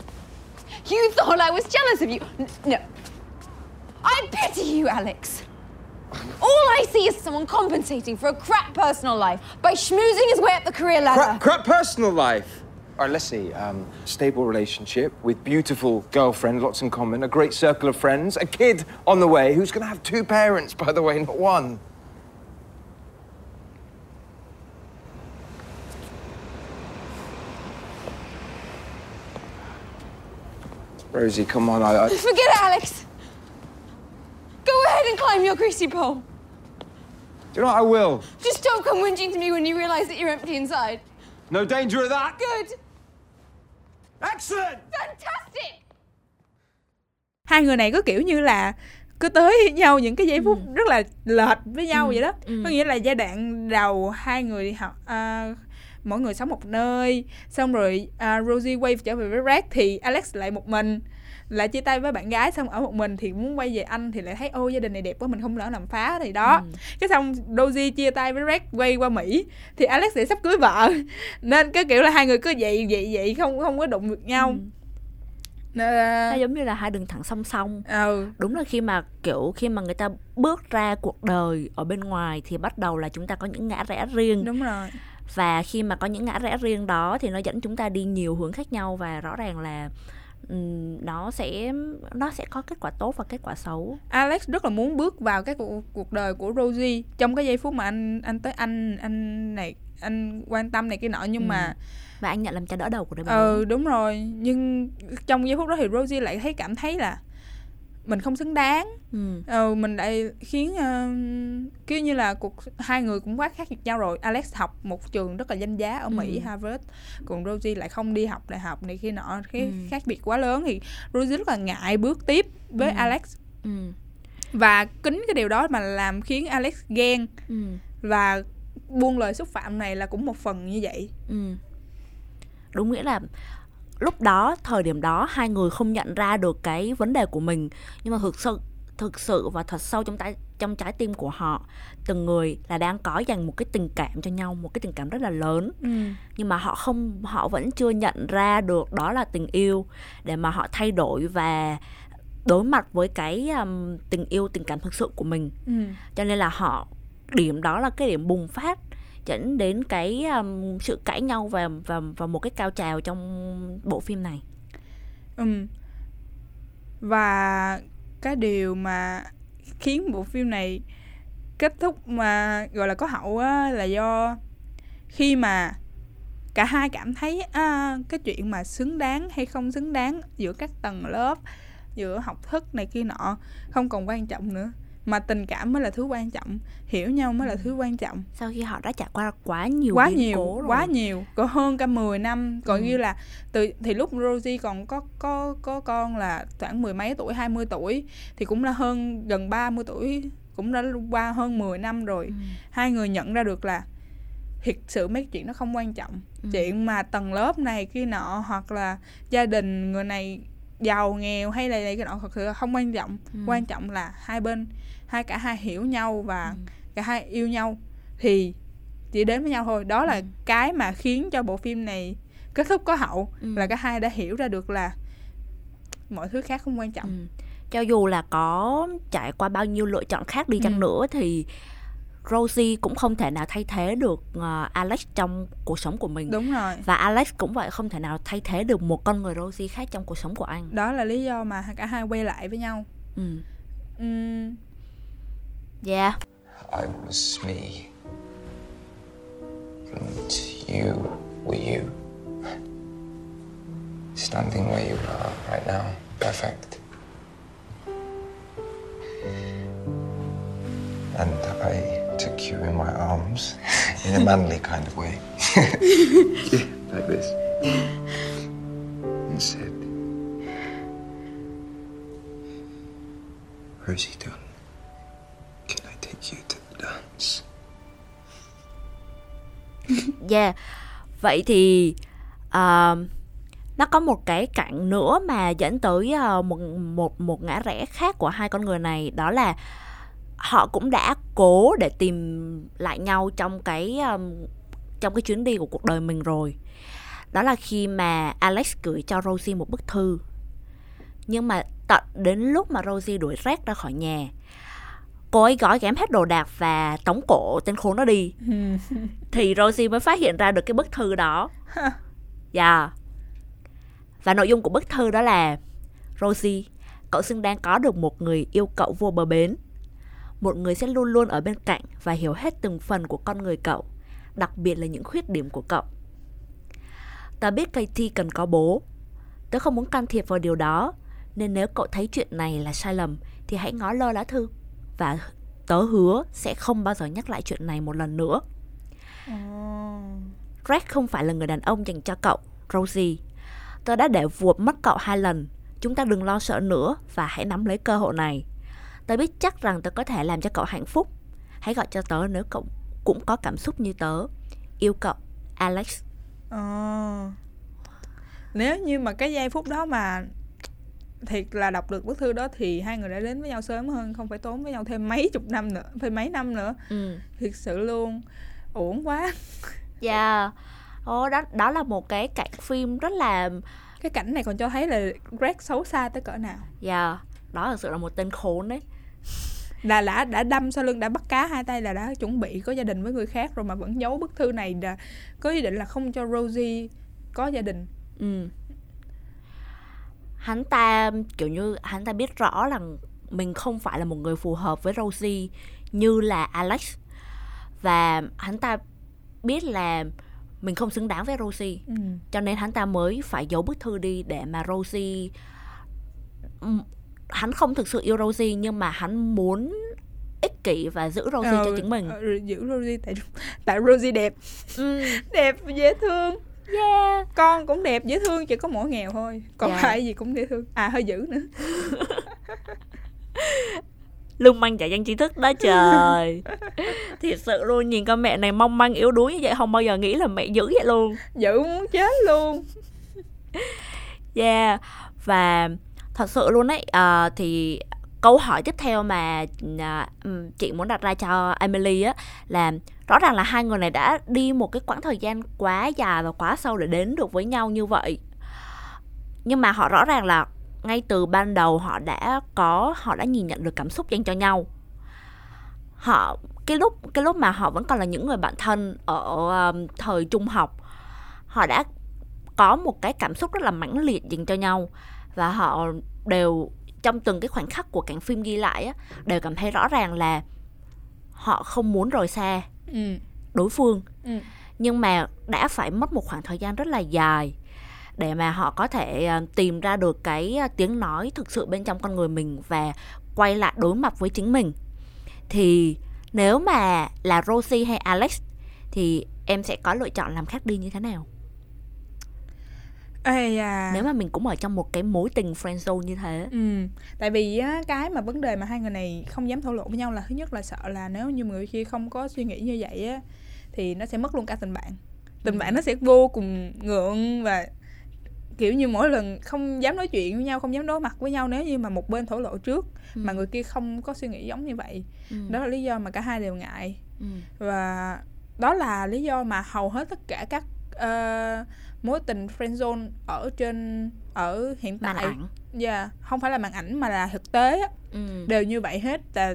You thought I was jealous of you. N- no. I pity you, Alex. All I see is someone compensating for a crap personal life by schmoozing his way up the career ladder. crap, crap personal life. All right, let's see. Um, stable relationship with beautiful girlfriend, lots in common, a great circle of friends, a kid on the way who's going to have two parents, by the way, not one. Rosie, come on. I, I... Forget it, Alex. Go ahead and climb your greasy pole. Do you know what? I will. Just don't come whinging to me when you realize that you're empty inside. No danger of that. Good. Excellent. Fantastic. hai người này có kiểu như là cứ tới nhau những cái giây phút rất là lệch với nhau Ừ, vậy đó ừ. có nghĩa là giai đoạn đầu hai người đi học à, mỗi người sống một nơi xong rồi à, Rosie quay trở về với Red thì Alex lại một mình lại chia tay với bạn gái xong ở một mình thì muốn quay về anh thì lại thấy ô gia đình này đẹp quá mình không lỡ làm phá thì đó. Ừ. cái xong Rosie chia tay với Red quay qua Mỹ thì Alex sẽ sắp cưới vợ. Nên cái kiểu là hai người cứ vậy vậy vậy không không có đụng được nhau. Ừ. Nên nó là- giống như là hai đường thẳng song song. Ừ. Đúng là khi mà kiểu khi mà người ta bước ra cuộc đời ở bên ngoài thì bắt đầu là chúng ta có những ngã rẽ riêng. Đúng rồi. Và khi mà có những ngã rẽ riêng đó thì nó dẫn chúng ta đi nhiều hướng khác nhau và rõ ràng là nó sẽ nó sẽ có kết quả tốt và kết quả xấu. Alex rất là muốn bước vào cái cuộc, cuộc đời của Rosie trong cái giây phút mà anh anh tới anh anh này anh quan tâm này kia nọ nhưng Ừ. mà và anh nhận làm cha đỡ đầu của đứa bé ừ đúng rồi. Nhưng trong giây phút đó thì Rosie lại thấy cảm thấy là mình không xứng đáng ừ. ừ, mình lại khiến uh, kiểu như là cuộc hai người cũng quá khác biệt nhau rồi Alex học một trường rất là danh giá ở Mỹ Ừ. Harvard còn Rosie lại không đi học đại học này kia nọ cái Ừ. khác biệt quá lớn thì Rosie rất là ngại bước tiếp với Ừ. Alex Ừ. và kính cái điều đó mà làm khiến Alex ghen Ừ. và buông lời xúc phạm này là cũng một phần như vậy Ừ. Đúng nghĩa là lúc đó, thời điểm đó hai người không nhận ra được cái vấn đề của mình nhưng mà thực sự thực sự và thật sâu trong trái trong trái tim của họ từng người là đang có dành một cái tình cảm cho nhau một cái tình cảm rất là lớn ừ. nhưng mà họ không họ vẫn chưa nhận ra được đó là tình yêu để mà họ thay đổi và đối mặt với cái um, tình yêu tình cảm thực sự của mình Ừ. cho nên là họ điểm đó là cái điểm bùng phát dẫn đến cái um, sự cãi nhau và và và một cái cao trào trong bộ phim này Ừ. Và cái điều mà khiến bộ phim này kết thúc mà gọi là có hậu á, là do khi mà cả hai cảm thấy à, cái chuyện mà xứng đáng hay không xứng đáng giữa các tầng lớp giữa học thức này kia nọ không còn quan trọng nữa mà tình cảm mới là thứ quan trọng hiểu nhau mới là thứ quan trọng sau khi họ đã trải qua quá nhiều quá nhiều cố rồi. quá nhiều có hơn cả 10 năm còn Ừ. như là từ thì lúc Rosie còn có có có con là khoảng mười mấy tuổi 20 tuổi thì cũng là hơn gần 30 tuổi cũng đã qua hơn 10 năm rồi Ừ. hai người nhận ra được là thiệt sự mấy chuyện nó không quan trọng Ừ. chuyện mà tầng lớp này kia nọ hoặc là gia đình người này giàu nghèo hay là này kia nọ thật sự không quan trọng Ừ. quan trọng là hai bên hai cả hai hiểu nhau và Ừ. cả hai yêu nhau thì chỉ đến với nhau thôi đó là Ừ. cái mà khiến cho bộ phim này kết thúc có hậu Ừ. là cả hai đã hiểu ra được là mọi thứ khác không quan trọng Ừ. cho dù là có trải qua bao nhiêu lựa chọn khác đi chăng Ừ. nữa thì Rosie cũng không thể nào thay thế được ờ, Alex trong cuộc sống của mình đúng rồi và Alex cũng vậy không thể nào thay thế được một con người Rosie khác trong cuộc sống của anh đó là lý do mà cả hai quay lại với nhau ừ. Yeah I was me. And you were you. Standing where you are right now. Perfect. And I took you in my arms in a manly kind of way. yeah, like this. And said, Rosie Dunn. Yeah. Vậy thì uh, nó có một cái cặn nữa mà dẫn tới ờ, một một một ngã rẽ khác của hai con người này đó là họ cũng đã cố để tìm lại nhau trong cái um, trong cái chuyến đi của cuộc đời mình rồi. Đó là khi mà Alex gửi cho Rosie một bức thư. Nhưng mà tận đến lúc mà Rosie đuổi Red ra khỏi nhà, cô ấy gói ghém hết đồ đạc và tống cổ tên khốn đó đi thì Rosie mới phát hiện ra được cái bức thư đó. Dạ. Và nội dung của bức thư đó là Rosie, cậu xứng đáng có được một người yêu cậu vô bờ bến. Một người sẽ luôn luôn ở bên cạnh và hiểu hết từng phần của con người cậu, đặc biệt là những khuyết điểm của cậu. Tớ biết Katie cần có bố. Tớ không muốn can thiệp vào điều đó, nên nếu cậu thấy chuyện này là sai lầm thì hãy ngó lơ lá thư và tớ hứa sẽ không bao giờ nhắc lại chuyện này một lần nữa. Red không phải là người đàn ông dành cho cậu, Rosie. Tớ đã để vụt mất cậu hai lần. Chúng ta đừng lo sợ nữa và hãy nắm lấy cơ hội này. Tớ biết chắc rằng tớ có thể làm cho cậu hạnh phúc. Hãy gọi cho tớ nếu cậu cũng có cảm xúc như tớ. Yêu cậu, Alex. Ờ. Nếu như mà cái giây phút đó mà thiệt là đọc được bức thư đó thì hai người đã đến với nhau sớm hơn không phải tốn với nhau thêm mấy chục năm nữa thêm mấy năm nữa Ừ. thiệt sự luôn uổng quá Yeah. Ồ, đó đó là một cái cảnh phim rất là cái cảnh này còn cho thấy là Greg xấu xa tới cỡ nào yeah, đó thực sự là một tên khốn đấy. là đã đã đâm sau lưng đã bắt cá hai tay là đã chuẩn bị có gia đình với người khác rồi mà vẫn giấu bức thư này là có ý định là không cho Rosie có gia đình Ừ. Hắn ta kiểu như hắn ta biết rõ là mình không phải là một người phù hợp với Rosie như là Alex. Và hắn ta biết là mình không xứng đáng với Rosie. Ừ. cho nên hắn ta mới phải giấu bức thư đi để mà Rosie Ừm, hắn không thực sự yêu Rosie nhưng mà hắn muốn ích kỷ và giữ Rosie cho chính mình. ờ, giữ Rosie tại tại Rosie đẹp. Ừ, đẹp dễ thương yeah. con cũng đẹp dễ thương chỉ có mỗi nghèo thôi. Còn Dạ. lại gì cũng dễ thương. À hơi dữ nữa. Lương manh trả danh trí thức đó trời. Thiệt sự luôn Nhìn con mẹ này mong manh yếu đuối như vậy Không bao giờ nghĩ là mẹ dữ vậy luôn. Dữ muốn chết luôn. Yeah. Và thật sự luôn ấy à, Thì câu hỏi tiếp theo mà à, ừ, chị muốn đặt ra cho Emily á là rõ ràng là hai người này đã đi một cái quãng thời gian quá dài và quá sâu để đến được với nhau như vậy. Nhưng mà họ rõ ràng là ngay từ ban đầu họ đã có họ đã nhìn nhận được cảm xúc dành cho nhau. Họ cái lúc cái lúc mà họ vẫn còn là những người bạn thân ở um, thời trung học họ đã có một cái cảm xúc rất là mãnh liệt dành cho nhau và họ đều trong từng cái khoảnh khắc của cảnh phim ghi lại á đều cảm thấy rõ ràng là họ không muốn rời xa ừ. đối phương Ừ. nhưng mà đã phải mất một khoảng thời gian rất là dài để mà họ có thể à, tìm ra được cái à, tiếng nói thực sự bên trong con người mình và quay lại đối mặt với chính mình thì nếu mà là Rosie hay Alex thì em sẽ có lựa chọn làm khác đi như thế nào Ê à. nếu mà mình cũng ở trong một cái mối tình friend zone như thế Ừ, tại vì á, cái mà vấn đề mà hai người này không dám thổ lộ với nhau là thứ nhất là sợ là nếu như người kia không có suy nghĩ như vậy á thì nó sẽ mất luôn cả tình bạn. Tình bạn nó sẽ vô cùng ngượng và kiểu như mỗi lần không dám nói chuyện với nhau, không dám đối mặt với nhau nếu như mà một bên thổ lộ trước mà người kia không có suy nghĩ giống như vậy. Ừ. Đó là lý do mà cả hai đều ngại Ừ. và đó là lý do mà hầu hết tất cả các ờ, mối tình friend zone ở trên ở hiện tại Dạ, không phải là màn ảnh mà là thực tế á, ừ. đều như vậy hết là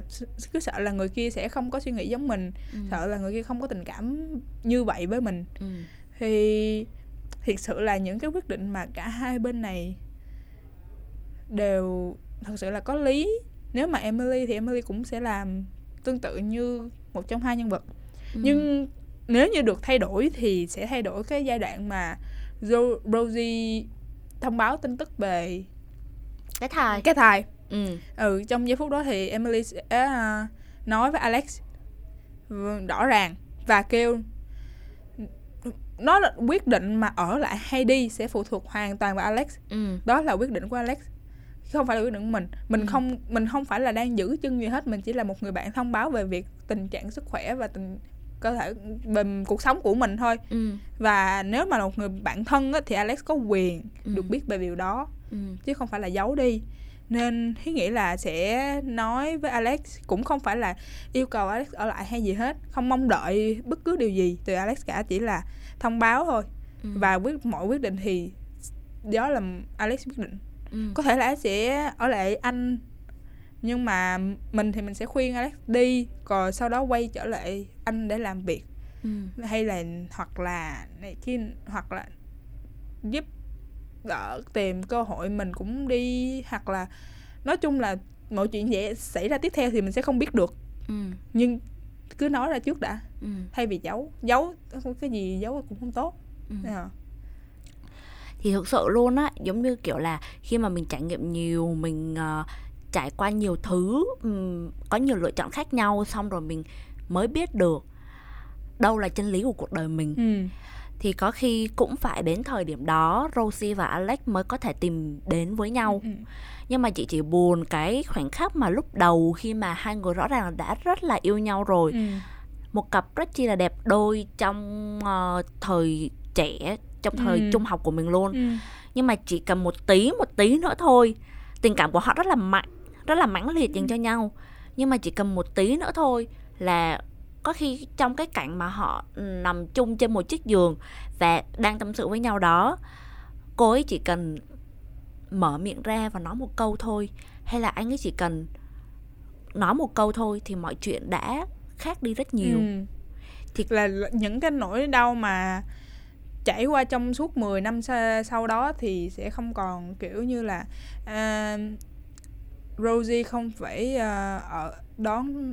cứ sợ là người kia sẽ không có suy nghĩ giống mình, Ừ. sợ là người kia không có tình cảm như vậy với mình. Ừ. Thì thiệt sự là những cái quyết định mà cả hai bên này đều thật sự là có lý. Nếu mà Emily thì Emily cũng sẽ làm tương tự như một trong hai nhân vật. Ừ. Nhưng nếu như được thay đổi thì sẽ thay đổi cái giai đoạn mà Rosie thông báo tin tức về cái thai cái thai ừ. ừ trong giây phút đó thì Emily sẽ à, nói với Alex rõ ràng và kêu nó là quyết định mà ở lại hay đi sẽ phụ thuộc hoàn toàn vào Alex Ừ. đó là quyết định của Alex không phải là quyết định của mình mình Ừ. không mình không phải là đang giữ chân gì hết mình chỉ là một người bạn thông báo về việc tình trạng sức khỏe và tình cơ thể về cuộc sống của mình thôi Ừ. và nếu mà là một người bạn thân á, thì Alex có quyền Ừ. được biết về điều đó Ừ. chứ không phải là giấu đi nên Hiếu nghĩ là sẽ nói với Alex cũng không phải là yêu cầu Alex ở lại hay gì hết không mong đợi bất cứ điều gì từ Alex cả chỉ là thông báo thôi Ừ. và quyết mọi quyết định thì đó là Alex quyết định Ừ. có thể là sẽ ở lại anh nhưng mà mình thì mình sẽ khuyên Alex đi còn sau đó quay trở lại anh để làm việc Ừ. hay là hoặc là này kia hoặc là giúp đỡ tìm cơ hội mình cũng đi hoặc là nói chung là mọi chuyện vậy xảy ra tiếp theo thì mình sẽ không biết được Ừ. nhưng cứ nói ra trước đã Ừ. thay vì giấu giấu cái gì giấu cũng không tốt Ừ. Ờ. thì thực sự luôn á giống như kiểu là khi mà mình trải nghiệm nhiều mình ờ, trải qua nhiều thứ có nhiều lựa chọn khác nhau xong rồi mình mới biết được đâu là chân lý của cuộc đời mình ừ. thì có khi cũng phải đến thời điểm đó Rosie và Alex mới có thể tìm đến với nhau Ừ. nhưng mà chị chỉ buồn cái khoảnh khắc mà lúc đầu khi mà hai người rõ ràng đã rất là yêu nhau rồi Ừ. một cặp rất chi là đẹp đôi trong ờ, thời trẻ trong thời Ừ. trung học của mình luôn Ừ. nhưng mà chỉ cần một tí một tí nữa thôi tình cảm của họ rất là mạnh rất là mãnh liệt dành cho nhau. Nhưng mà chỉ cần một tí nữa thôi là có khi trong cái cảnh mà họ nằm chung trên một chiếc giường và đang tâm sự với nhau đó cô ấy chỉ cần mở miệng ra và nói một câu thôi. Hay là anh ấy chỉ cần nói một câu thôi thì mọi chuyện đã khác đi rất nhiều. Ừ. Thì- là những cái nỗi đau mà trải qua trong suốt 10 năm sa- sau đó thì sẽ không còn kiểu như là à, Rosie không phải à, ở đón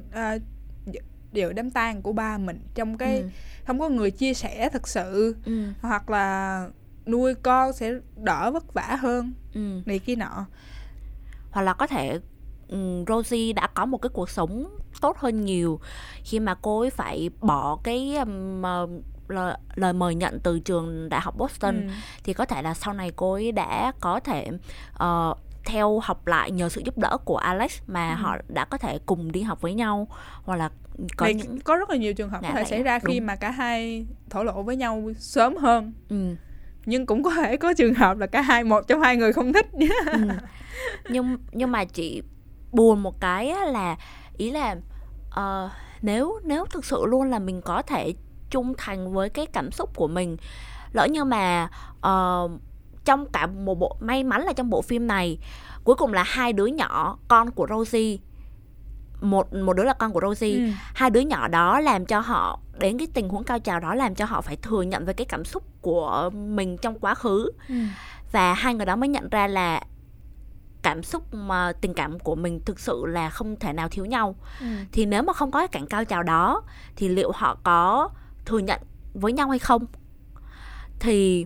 dự- dự đám tang của ba mình trong cái Ừ. không có người chia sẻ thật sự ừ, hoặc là nuôi con sẽ đỡ vất vả hơn ừ. này kia nọ hoặc là có thể um, Rosie đã có một cái cuộc sống tốt hơn nhiều khi mà cô ấy phải bỏ cái um, lời, lời mời nhận từ trường đại học Boston Ừ. thì có thể là sau này cô ấy đã có thể ờ, theo học lại nhờ sự giúp đỡ của Alex mà Ừ. họ đã có thể cùng đi học với nhau hoặc là có Này, những có rất là nhiều trường hợp Dạ, có thể xảy ra khi đúng. mà cả hai thổ lộ với nhau sớm hơn ừ, nhưng cũng có thể có trường hợp là cả hai một trong hai người không thích ừ. nhưng nhưng mà chị buồn một cái là ý là ờ, nếu nếu thực sự luôn là mình có thể trung thành với cái cảm xúc của mình lỡ như mà ờ, trong cả một bộ may mắn là trong bộ phim này cuối cùng là hai đứa nhỏ con của Rosie một một đứa là con của Rosie Ừ. hai đứa nhỏ đó làm cho họ đến cái tình huống cao trào đó làm cho họ phải thừa nhận về cái cảm xúc của mình trong quá khứ Ừ. và hai người đó mới nhận ra là cảm xúc mà tình cảm của mình thực sự là không thể nào thiếu nhau Ừ. thì nếu mà không có cái cảnh cao trào đó thì liệu họ có thừa nhận với nhau hay không thì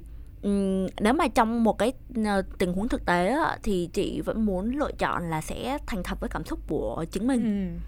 nếu mà trong một cái ờ, tình huống thực tế á, thì chị vẫn muốn lựa chọn là sẽ thành thật với cảm xúc của chính mình Ừ.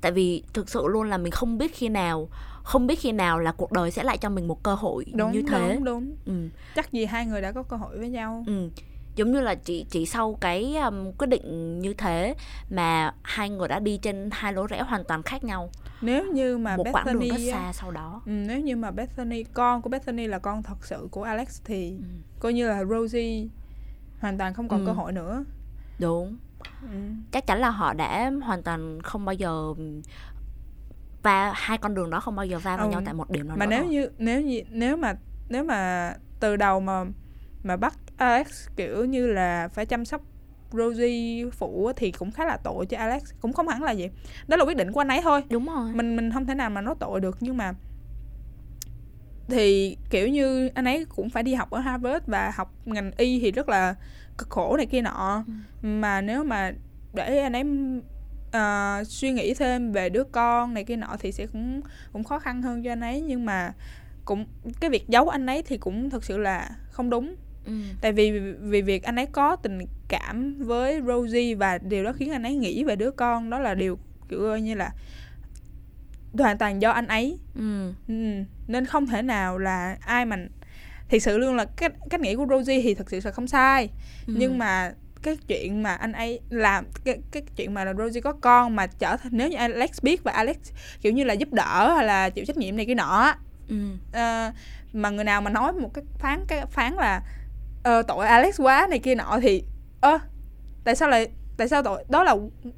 tại vì thực sự luôn là mình không biết khi nào không biết khi nào là cuộc đời sẽ lại cho mình một cơ hội đúng như thế đúng đúng ừ. chắc gì hai người đã có cơ hội với nhau Ừ. Giống như là chỉ chỉ sau cái um, quyết định như thế mà hai người đã đi trên hai lối rẽ hoàn toàn khác nhau. Nếu như mà một quãng đường rất Bethany xa sau đó. ừ, nếu như mà Bethany con của Bethany là con thật sự của Alex thì Ừ. coi như là Rosie hoàn toàn không còn Ừ. cơ hội nữa Đúng. ừ. Chắc chắn là họ đã hoàn toàn không bao giờ và hai con đường đó không bao giờ va vào Ừ. nhau tại một điểm nào mà nữa nếu như nếu như nếu mà nếu mà từ đầu mà mà bắt Alex kiểu như là phải chăm sóc Rosie phụ thì cũng khá là tội cho Alex cũng không hẳn là gì đó là quyết định của anh ấy thôi. Đúng rồi. mình mình không thể nào mà nói tội được nhưng mà thì kiểu như anh ấy cũng phải đi học ở Harvard và học ngành y thì rất là cực khổ này kia nọ. Mà nếu mà để anh ấy ờ, suy nghĩ thêm về đứa con này kia nọ thì sẽ cũng cũng khó khăn hơn cho anh ấy. Nhưng mà cũng cái việc giấu anh ấy thì cũng thực sự là không đúng. Ừ. tại vì vì việc anh ấy có tình cảm với Rosie và điều đó khiến anh ấy nghĩ về đứa con đó là điều kiểu như là hoàn toàn do anh ấy Ừ. ừ. nên không thể nào là ai mà thiệt sự luôn là cách cách nghĩ của Rosie thì thực sự là không sai Ừ. nhưng mà cái chuyện mà anh ấy làm cái cái chuyện mà là Rosie có con mà trở thành nếu như Alex biết và Alex kiểu như là giúp đỡ hay là chịu trách nhiệm này cái nọ Ừ. ờ, mà người nào mà nói một cái phán cái phán là ờ, tội Alex quá này kia nọ thì ơ tại sao lại tại sao tội đó là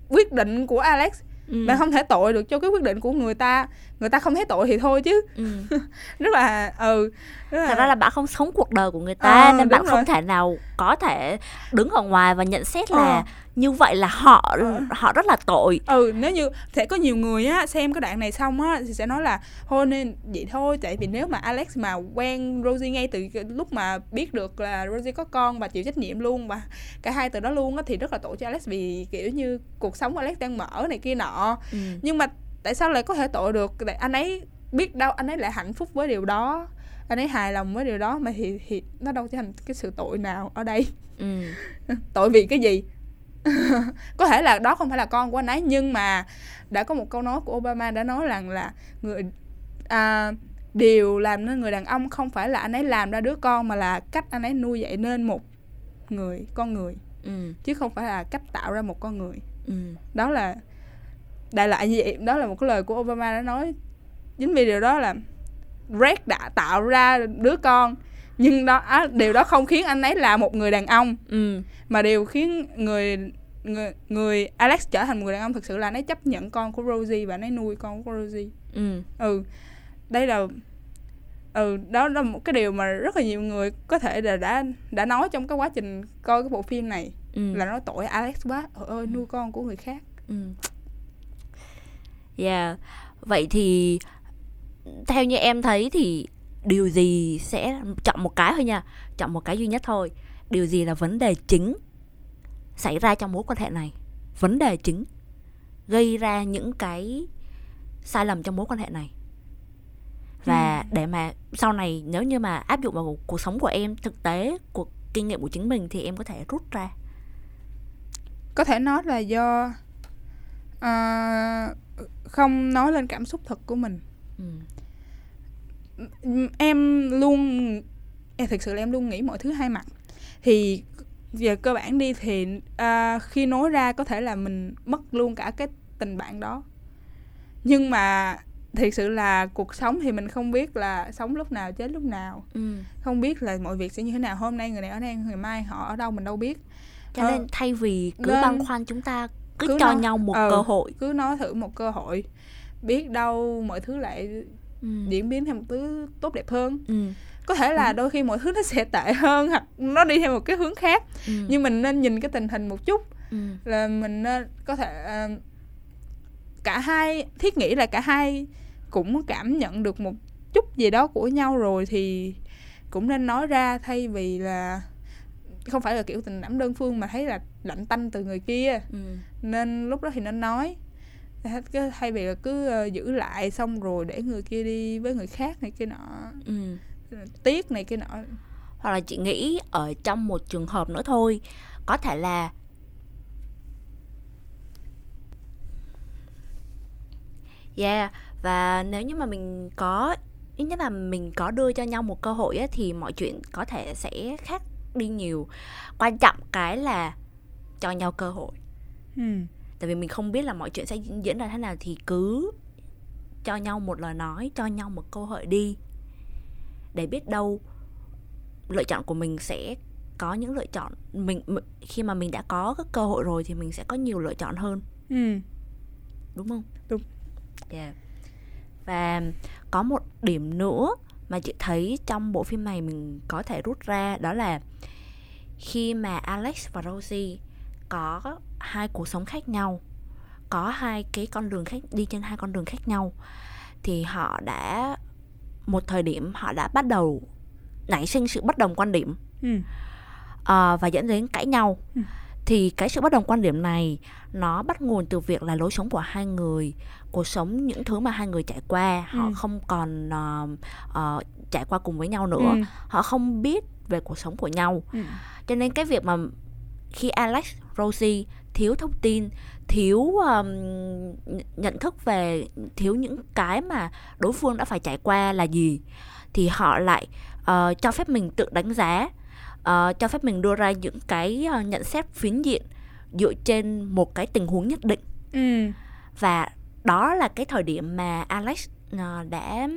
quyết định của Alex Ừ. bạn không thể tội được cho cái quyết định của người ta người ta không thấy tội thì thôi chứ Ừ. rất là ừ rất là, Thật ra là bạn không sống cuộc đời của người ta Ờ, nên bạn đúng không rồi. thể nào có thể đứng ở ngoài và nhận xét là như vậy là họ Ờ. họ rất là tội. ừ nếu như sẽ có nhiều người á xem cái đoạn này xong á thì sẽ nói là thôi nên vậy thôi tại vì nếu mà Alex mà quen Rosie ngay từ lúc mà biết được là Rosie có con và chịu trách nhiệm luôn và cả hai từ đó luôn á thì rất là tội cho Alex vì kiểu như cuộc sống của Alex đang mở này kia nọ Ừ. nhưng mà tại sao lại có thể tội được? Tại anh ấy biết đâu anh ấy lại hạnh phúc với điều đó. Anh ấy hài lòng với điều đó mà thì thì nó đâu trở thành cái sự tội nào ở đây? Ừ. tội vì cái gì? Có thể là đó không phải là con của anh ấy nhưng mà đã có một câu nói của Obama đã nói rằng là người à, điều làm nên người đàn ông không phải là anh ấy làm ra đứa con mà là cách anh ấy nuôi dạy nên một người con người. Ừ. Chứ không phải là cách tạo ra một con người. Ừ. Đó là đại loại như vậy đó là một cái lời của Obama đã nói. Chính vì điều đó là Red đã tạo ra đứa con nhưng đó á, điều đó không khiến anh ấy là một người đàn ông. Ừ. Mà điều khiến người người người Alex trở thành một người đàn ông thực sự là anh ấy chấp nhận con của Rosie và anh ấy nuôi con của Rosie ừ. Ừ. Đây là ừ đó là một cái điều mà rất là nhiều người có thể là đã đã nói trong cái quá trình coi cái bộ phim này. Ừ. Là nói tội Alex quá ơi nuôi con của người khác. Ừ. Yeah. Vậy thì theo như em thấy thì điều gì sẽ chọn một cái thôi nha, chọn một cái duy nhất thôi. Điều gì là vấn đề chính xảy ra trong mối quan hệ này? Vấn đề chính gây ra những cái sai lầm trong mối quan hệ này. Và để mà sau này nếu như mà áp dụng vào cuộc sống của em thực tế, cuộc kinh nghiệm của chính mình thì em có thể rút ra. có thể nói là do à, không nói lên cảm xúc thật của mình. Ừ. Em luôn em thực sự là em luôn nghĩ mọi thứ hai mặt. Thì về cơ bản đi thì à, khi nói ra có thể là mình mất luôn cả cái tình bạn đó. Nhưng mà thực sự là cuộc sống thì mình không biết là sống lúc nào chết lúc nào. Ừ. không biết là mọi việc sẽ như thế nào. Hôm nay người này ở đây ngày mai họ ở đâu mình đâu biết. Cho Ờ, nên thay vì cứ nên- băn khoăn chúng ta cứ, cứ cho nói- nhau một ờ, cơ hội. cứ nói thử một cơ hội biết đâu mọi thứ lại Ừ. diễn biến theo một thứ tốt đẹp hơn Ừ. có thể là đôi khi mọi thứ nó sẽ tệ hơn hoặc nó đi theo một cái hướng khác Ừ. nhưng mình nên nhìn cái tình hình một chút Ừ. là mình nên có thể ờ, cả hai thiết nghĩ là cả hai cũng cảm nhận được một chút gì đó của nhau rồi thì cũng nên nói ra thay vì là không phải là kiểu tình cảm đơn phương mà thấy là lạnh tanh từ người kia Ừ. nên lúc đó thì nên nói thay vì là cứ ờ, giữ lại xong rồi để người kia đi với người khác này kia nọ Ừ. tiếc này kia nọ Hoặc là chị nghĩ ở trong một trường hợp nữa thôi có thể là Yeah, và nếu như mà mình có ít nhất là mình có đưa cho nhau một cơ hội á, thì mọi chuyện có thể sẽ khác đi nhiều. Quan trọng cái là cho nhau cơ hội. ừ. tại vì mình không biết là mọi chuyện sẽ diễn ra thế nào thì cứ cho nhau một lời nói cho nhau một cơ hội đi để biết đâu lựa chọn của mình sẽ có những lựa chọn mình khi mà mình đã có cái cơ hội rồi thì mình sẽ có nhiều lựa chọn hơn Ừ. đúng không Đúng. yeah. và có một điểm nữa mà chị thấy trong bộ phim này mình có thể rút ra đó là khi mà Alex và Rosie có hai cuộc sống khác nhau có hai cái con đường khác đi trên hai con đường khác nhau thì họ đã một thời điểm họ đã bắt đầu nảy sinh sự bất đồng quan điểm Ừ. Ờ, và dẫn đến cãi nhau Ừ. thì cái sự bất đồng quan điểm này nó bắt nguồn từ việc là lối sống của hai người cuộc sống những thứ mà hai người trải qua họ Ừ. không còn ờ, ờ, trải qua cùng với nhau nữa Ừ. họ không biết về cuộc sống của nhau Ừ. cho nên cái việc mà khi Alex Rosie thiếu thông tin thiếu um, nh- nhận thức về thiếu những cái mà đối phương đã phải trải qua là gì thì họ lại ờ, cho phép mình tự đánh giá ờ, cho phép mình đưa ra những cái ờ, nhận xét phiến diện dựa trên một cái tình huống nhất định Ừ. và đó là cái thời điểm mà Alex ờ, đã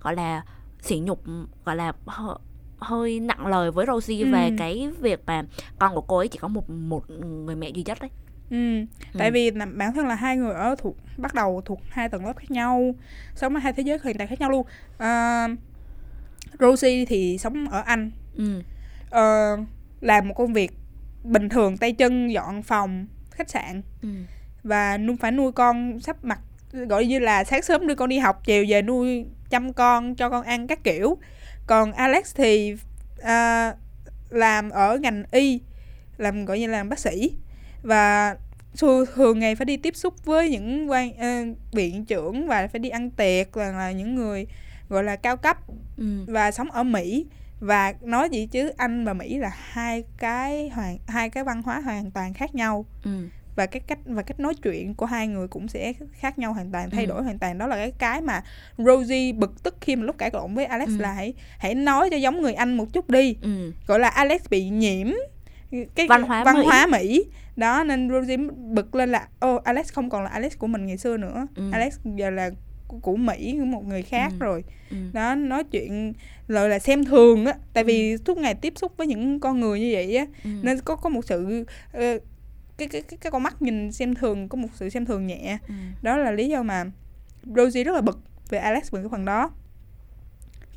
gọi là sỉ nhục gọi là hơ- hơi nặng lời với Rosie Ừ. về cái việc mà con của cô ấy chỉ có một một người mẹ duy nhất đấy. Ừ. Tại Ừ. vì bản thân là hai người ở thuộc bắt đầu thuộc hai tầng lớp khác nhau, sống ở hai thế giới hiện tại khác nhau luôn. À, Rosie thì sống ở Anh, Ừ. ờ, làm một công việc bình thường tay chân dọn phòng khách sạn Ừ. và nuôi phải nuôi con sắp mặt gọi như là sáng sớm đưa con đi học chiều về nuôi chăm con cho con ăn các kiểu còn Alex thì à, làm ở ngành y làm gọi như là làm bác sĩ và thường ngày phải đi tiếp xúc với những quan viện trưởng và phải đi ăn tiệc và là những người gọi là cao cấp Ừ. và sống ở Mỹ và nói gì chứ Anh và Mỹ là hai cái hoàn hai cái văn hóa hoàn toàn khác nhau Ừ. và cái cách và cách nói chuyện của hai người cũng sẽ khác nhau hoàn toàn thay Ừ. đổi hoàn toàn đó là cái cái mà Rosie bực tức khi mà lúc cãi lộn với Alex Ừ. là hãy hãy nói cho giống người anh một chút đi ừ. gọi là Alex bị nhiễm cái Văn hóa văn Mỹ. hóa Mỹ đó nên Rosie bực lên là ô Alex không còn là Alex của mình ngày xưa nữa Ừ. Alex giờ là của, Mỹ của một người khác Ừ. rồi Ừ. đó nói chuyện gọi là xem thường á tại vì Ừ. suốt ngày tiếp xúc với những con người như vậy á Ừ. nên có có một sự ờ, cái, cái cái cái con mắt nhìn xem thường có một sự xem thường nhẹ Ừ. đó là lý do mà Rosie rất là bực về Alex về cái phần đó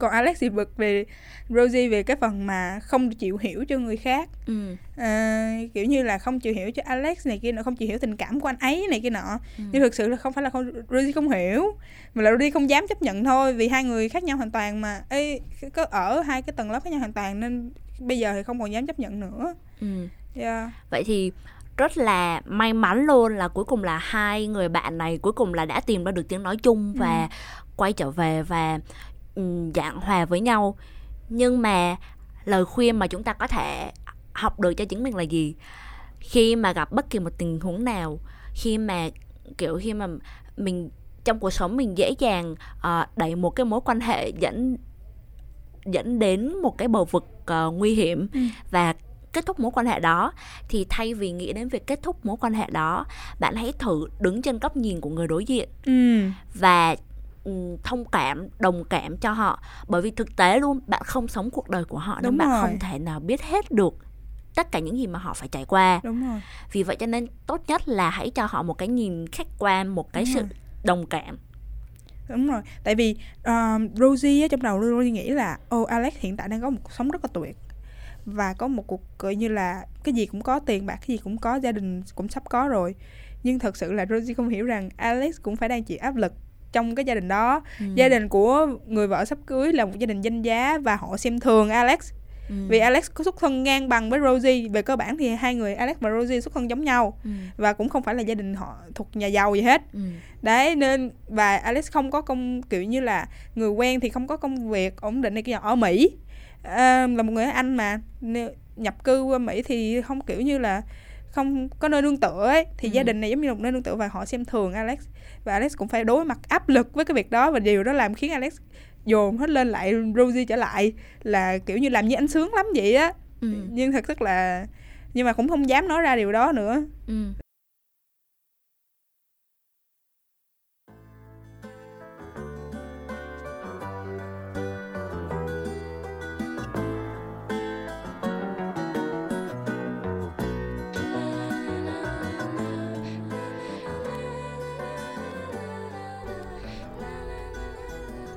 còn Alex thì bực về Rosie về cái phần mà không chịu hiểu cho người khác Ừ. à, kiểu như là không chịu hiểu cho Alex này kia nọ không chịu hiểu tình cảm của anh ấy này kia nọ Ừ. nhưng thực sự là không phải là không Rosie không hiểu mà là Rosie không dám chấp nhận thôi vì hai người khác nhau hoàn toàn mà Ê, có ở hai cái tầng lớp khác nhau hoàn toàn nên bây giờ thì không còn dám chấp nhận nữa Ừ. yeah. Vậy thì rất là may mắn luôn là cuối cùng là hai người bạn này cuối cùng là đã tìm ra được tiếng nói chung và quay trở về và dạng hòa với nhau. Nhưng mà lời khuyên mà chúng ta có thể học được cho chính mình là gì? Khi mà gặp bất kỳ một tình huống nào, khi mà kiểu khi mà mình trong cuộc sống mình dễ dàng ờ, đẩy một cái mối quan hệ dẫn dẫn đến một cái bờ vực ờ, nguy hiểm Ừ. và kết thúc mối quan hệ đó thì thay vì nghĩ đến việc kết thúc mối quan hệ đó bạn hãy thử đứng trên góc nhìn của người đối diện ừ. và thông cảm đồng cảm cho họ. Bởi vì thực tế luôn bạn không sống cuộc đời của họ nên Đúng bạn rồi. không thể nào biết hết được tất cả những gì mà họ phải trải qua. Đúng rồi. Vì vậy cho nên tốt nhất là hãy cho họ một cái nhìn khách quan một cái Đúng sự rồi. đồng cảm. Đúng rồi. Tại vì um, Rosie á, trong đầu Rosie nghĩ là ô Alex hiện tại đang có một cuộc sống rất là tuyệt và có một cuộc gọi như là cái gì cũng có tiền bạc cái gì cũng có gia đình cũng sắp có rồi. Nhưng thật sự là Rosie không hiểu rằng Alex cũng phải đang chịu áp lực trong cái gia đình đó Ừ. gia đình của người vợ sắp cưới là một gia đình danh giá và họ xem thường Alex Ừ. vì Alex có xuất thân ngang bằng với Rosie về cơ bản thì hai người Alex và Rosie xuất thân giống nhau Ừ. và cũng không phải là gia đình họ thuộc nhà giàu gì hết Ừ. đấy nên và Alex không có công kiểu như là người quen thì không có công việc ổn định này kia ở Mỹ à, là một người Anh mà nhập cư qua Mỹ thì không kiểu như là không có nơi nương tựa ấy thì Ừ. gia đình này giống như là một nơi nương tựa và họ xem thường Alex và Alex cũng phải đối mặt áp lực với cái việc đó và điều đó làm khiến Alex dồn hết lên lại Rosie trở lại là kiểu như làm như anh sướng lắm vậy á Ừ. nhưng thật chất là nhưng mà cũng không dám nói ra điều đó nữa Ừ.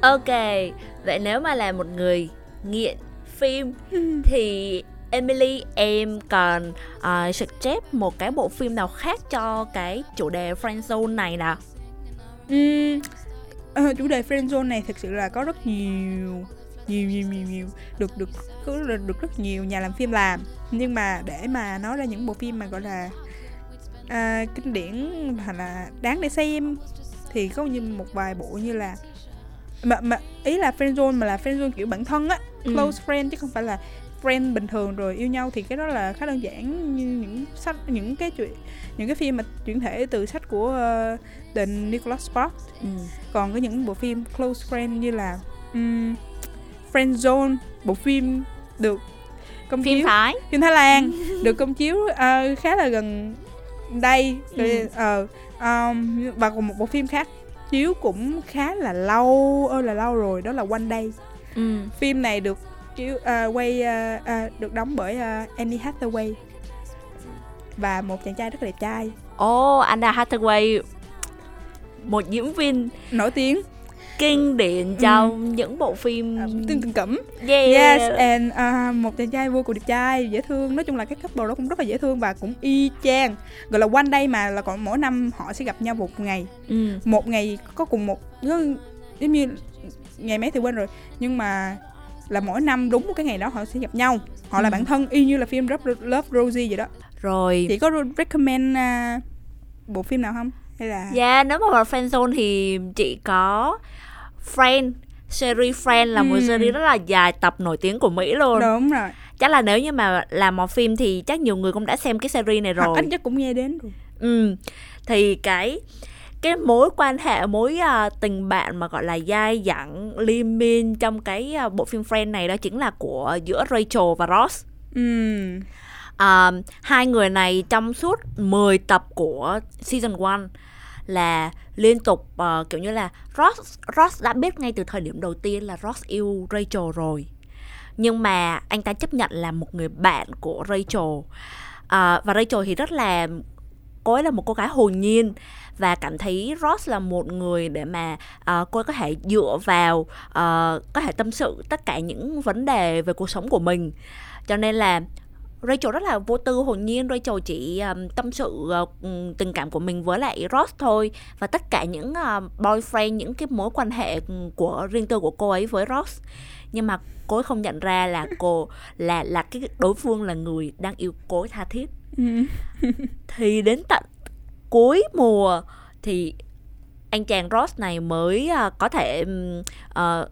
Ok, vậy nếu mà là một người nghiện phim thì Emily em còn uh, suggest một cái bộ phim nào khác cho cái chủ đề friendzone này nào? Ừm, ờ, chủ đề friend zone này thực sự là có rất nhiều nhiều nhiều nhiều nhiều được được được, được rất nhiều nhà làm phim làm nhưng mà để mà nói ra những bộ phim mà gọi là à, kinh điển hoặc là đáng để xem thì có như một vài bộ như là mà, mà ý là friend zone mà là friend zone kiểu bản thân á Ừ. close friend chứ không phải là friend bình thường rồi yêu nhau thì cái đó là khá đơn giản như những sách những cái chuyện những cái phim mà chuyển thể từ sách của uh, The Nicholas Sparks Ừ. còn có những bộ phim close friend như là um, Friend Zone bộ phim được công Phim chiếu Thái. phim Thái Lan được công chiếu ờ, khá là gần đây Ừ. ờ um, và còn một bộ phim khác chiếu cũng khá là lâu ơi là lâu rồi đó là One Day. Ừ. phim này được chiếu ờ, quay ờ, ờ, được đóng bởi ờ, Annie Hathaway. Và một chàng trai rất là đẹp trai. Ồ, oh, Anna Hathaway một diễn viên nổi tiếng kinh điển trong những bộ phim uh, tương tình cẩm yeah. Yes, and uh, một chàng trai vô cùng đẹp trai, dễ thương. Nói chung là cái couple đó cũng rất là dễ thương và cũng y chang. Gọi là one day mà là còn mỗi năm họ sẽ gặp nhau một ngày. Ừ. Một ngày có cùng một giống như ngày mấy thì quên rồi. Nhưng mà là mỗi năm đúng một cái ngày đó họ sẽ gặp nhau. Họ là Ừ. bạn thân y như là phim Love, Rosie vậy đó. Rồi. Chị có recommend uh, bộ phim nào không? Hay là Yeah, nếu mà vào friendzone thì chị có Friend Series Friend là một Ừ. series rất là dài tập nổi tiếng của Mỹ luôn đúng rồi. Chắc là nếu như mà làm một phim thì chắc nhiều người cũng đã xem cái series này rồi ít nhất cũng nghe đến rồi. ừ thì cái cái mối quan hệ mối uh, tình bạn mà gọi là dai dẳng liên miên trong cái uh, bộ phim Friends này đó chính là của giữa Rachel và Ross Ừm. À, hai người này trong suốt 10 tập của season 1 là liên tục uh, kiểu như là Ross Ross đã biết ngay từ thời điểm đầu tiên là Ross yêu Rachel rồi. Nhưng mà anh ta chấp nhận là một người bạn của Rachel. Uh, và Rachel thì rất là cô ấy là một cô gái hồn nhiên và cảm thấy Ross là một người để mà uh, cô ấy có thể dựa vào uh, có thể tâm sự tất cả những vấn đề về cuộc sống của mình. Cho nên là Rachel rất là vô tư hồn nhiên. Rachel chỉ um, tâm sự uh, um, tình cảm của mình với lại Ross thôi. Và tất cả những uh, boyfriend những cái mối quan hệ um, của riêng tư của cô ấy với Ross. Nhưng mà cô ấy không nhận ra là cô là là cái đối phương là người đang yêu cô ấy tha thiết. Ừm. thì đến tận cuối mùa thì anh chàng Ross này mới à, có thể ờ,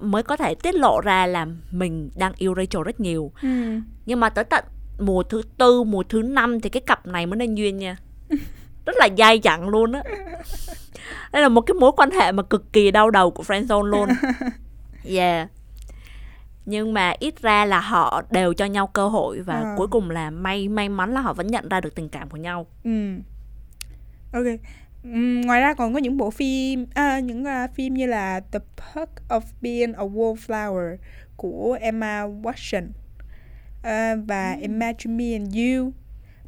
mới có thể tiết lộ ra là mình đang yêu Rachel rất nhiều Ừm. nhưng mà tới tận mùa thứ tư mùa thứ năm thì cái cặp này mới nên duyên nha rất là dai dẳng luôn á đây là một cái mối quan hệ mà cực kỳ đau đầu của friendzone luôn yeah nhưng mà ít ra là họ đều cho nhau cơ hội và Ờ. cuối cùng là may may mắn là họ vẫn nhận ra được tình cảm của nhau Ừm. Ok. Ngoài ra còn có những bộ phim à, những à, phim như là The Perk of Being a Wallflower của Emma Watson à, và Imagine Me and You.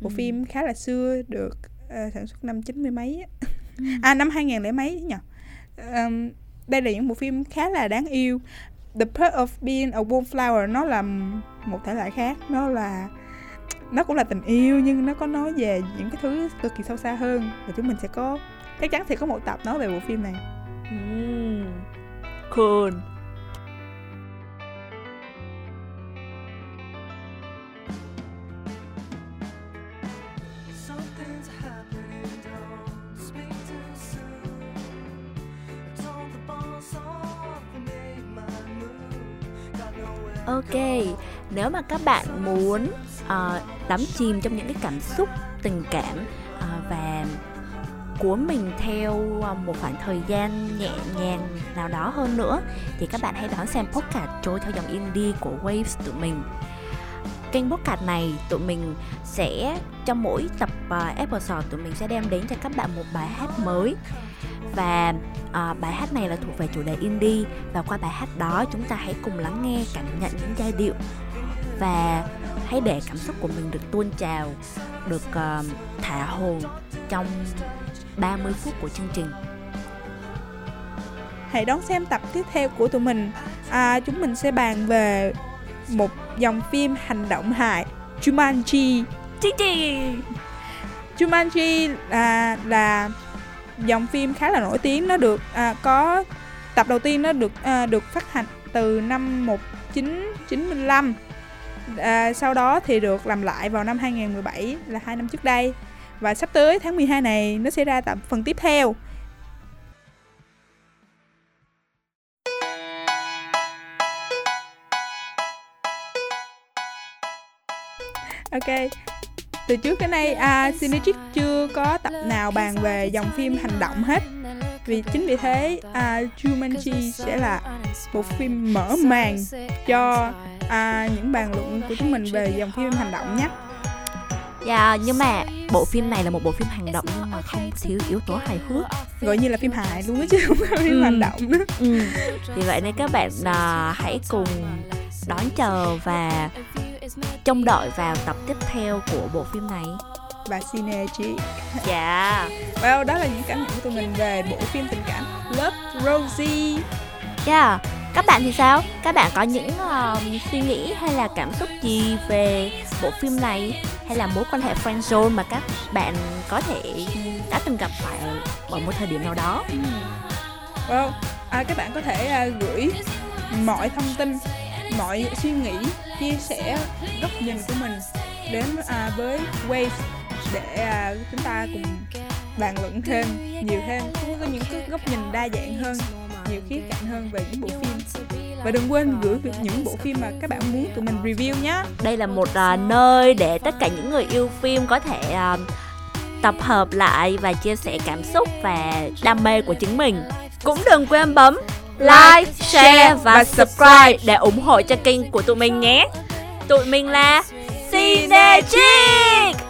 Bộ phim khá là xưa được à, sản xuất năm chín mươi mấy á. à năm 2000 lẻ mấy nhỉ? Ờm, đây là những bộ phim khá là đáng yêu. The Perk of Being a Wallflower nó là một thể loại khác nó là nó cũng là tình yêu nhưng nó có nói về những cái thứ cực kỳ sâu xa hơn. Và chúng mình sẽ có chắc chắn sẽ có một tập nói về bộ phim này. Mm. Cool. Ok, nếu mà các bạn muốn ờ, đắm chìm trong những cái cảm xúc, tình cảm ờ, và của mình theo ờ, một khoảng thời gian nhẹ nhàng nào đó hơn nữa. Thì các bạn hãy đón xem podcast trôi theo dòng indie của Waves tụi mình. Kênh podcast này tụi mình sẽ trong mỗi tập uh, episode tụi mình sẽ đem đến cho các bạn một bài hát mới. Và uh, bài hát này là thuộc về chủ đề indie. Và qua bài hát đó chúng ta hãy cùng lắng nghe cảm nhận những giai điệu và hãy để cảm xúc của mình được tuôn trào được ờ, thả hồn trong 30 phút của chương trình. Hãy đón xem tập tiếp theo của tụi mình. À, chúng mình sẽ bàn về một dòng phim hành động hài Jumanji. Chi chi! Jumanji là là dòng phim khá là nổi tiếng. Nó được à, có tập đầu tiên nó được à, được phát hành từ năm 1995 à, sau đó thì được làm lại vào năm 2017 là hai năm trước đây. Và sắp tới tháng 12 này nó sẽ ra tập phần tiếp theo. Ok. Từ trước đến nay à, Synergic chưa có tập nào bàn về dòng phim hành động hết vì chính vì thế à, Jumanji sẽ là một phim mở màn cho à, những bàn luận của chúng mình về dòng phim hành động nhé Dạ, nhưng mà bộ phim này là một bộ phim hành động nhưng mà không thiếu yếu tố hài hước gọi như là phim hài luôn á chứ không phải phim Ừ. hành động nữa ừ. Vì vậy nên các bạn à, hãy cùng đón chờ và trông đợi vào tập tiếp theo của bộ phim này và Synergy Dạ. Well, đó là những cảm nhận của tụi mình về bộ phim tình cảm Love Rosie. Yeah. Các bạn thì sao? Các bạn có những ờ, suy nghĩ hay là cảm xúc gì về bộ phim này? Hay là mối quan hệ friend zone mà các bạn có thể đã từng gặp phải ở, ở một thời điểm nào đó? Well, à, các bạn có thể à, gửi mọi thông tin, mọi suy nghĩ, chia sẻ góc nhìn của mình đến à, với Waves để uh, chúng ta cùng bàn luận thêm nhiều thêm cũng có những cái góc nhìn đa dạng hơn nhiều khía cạnh hơn về những bộ phim và đừng quên gửi những bộ phim mà các bạn muốn tụi mình review nhé Đây là một uh, nơi để tất cả những người yêu phim có thể uh, tập hợp lại và chia sẻ cảm xúc và đam mê của chính mình. Cũng đừng quên bấm like, share và subscribe để ủng hộ cho kênh của tụi mình nhé. Tụi mình là Cinechick!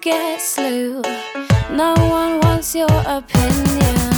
Get slew. No one wants your opinion.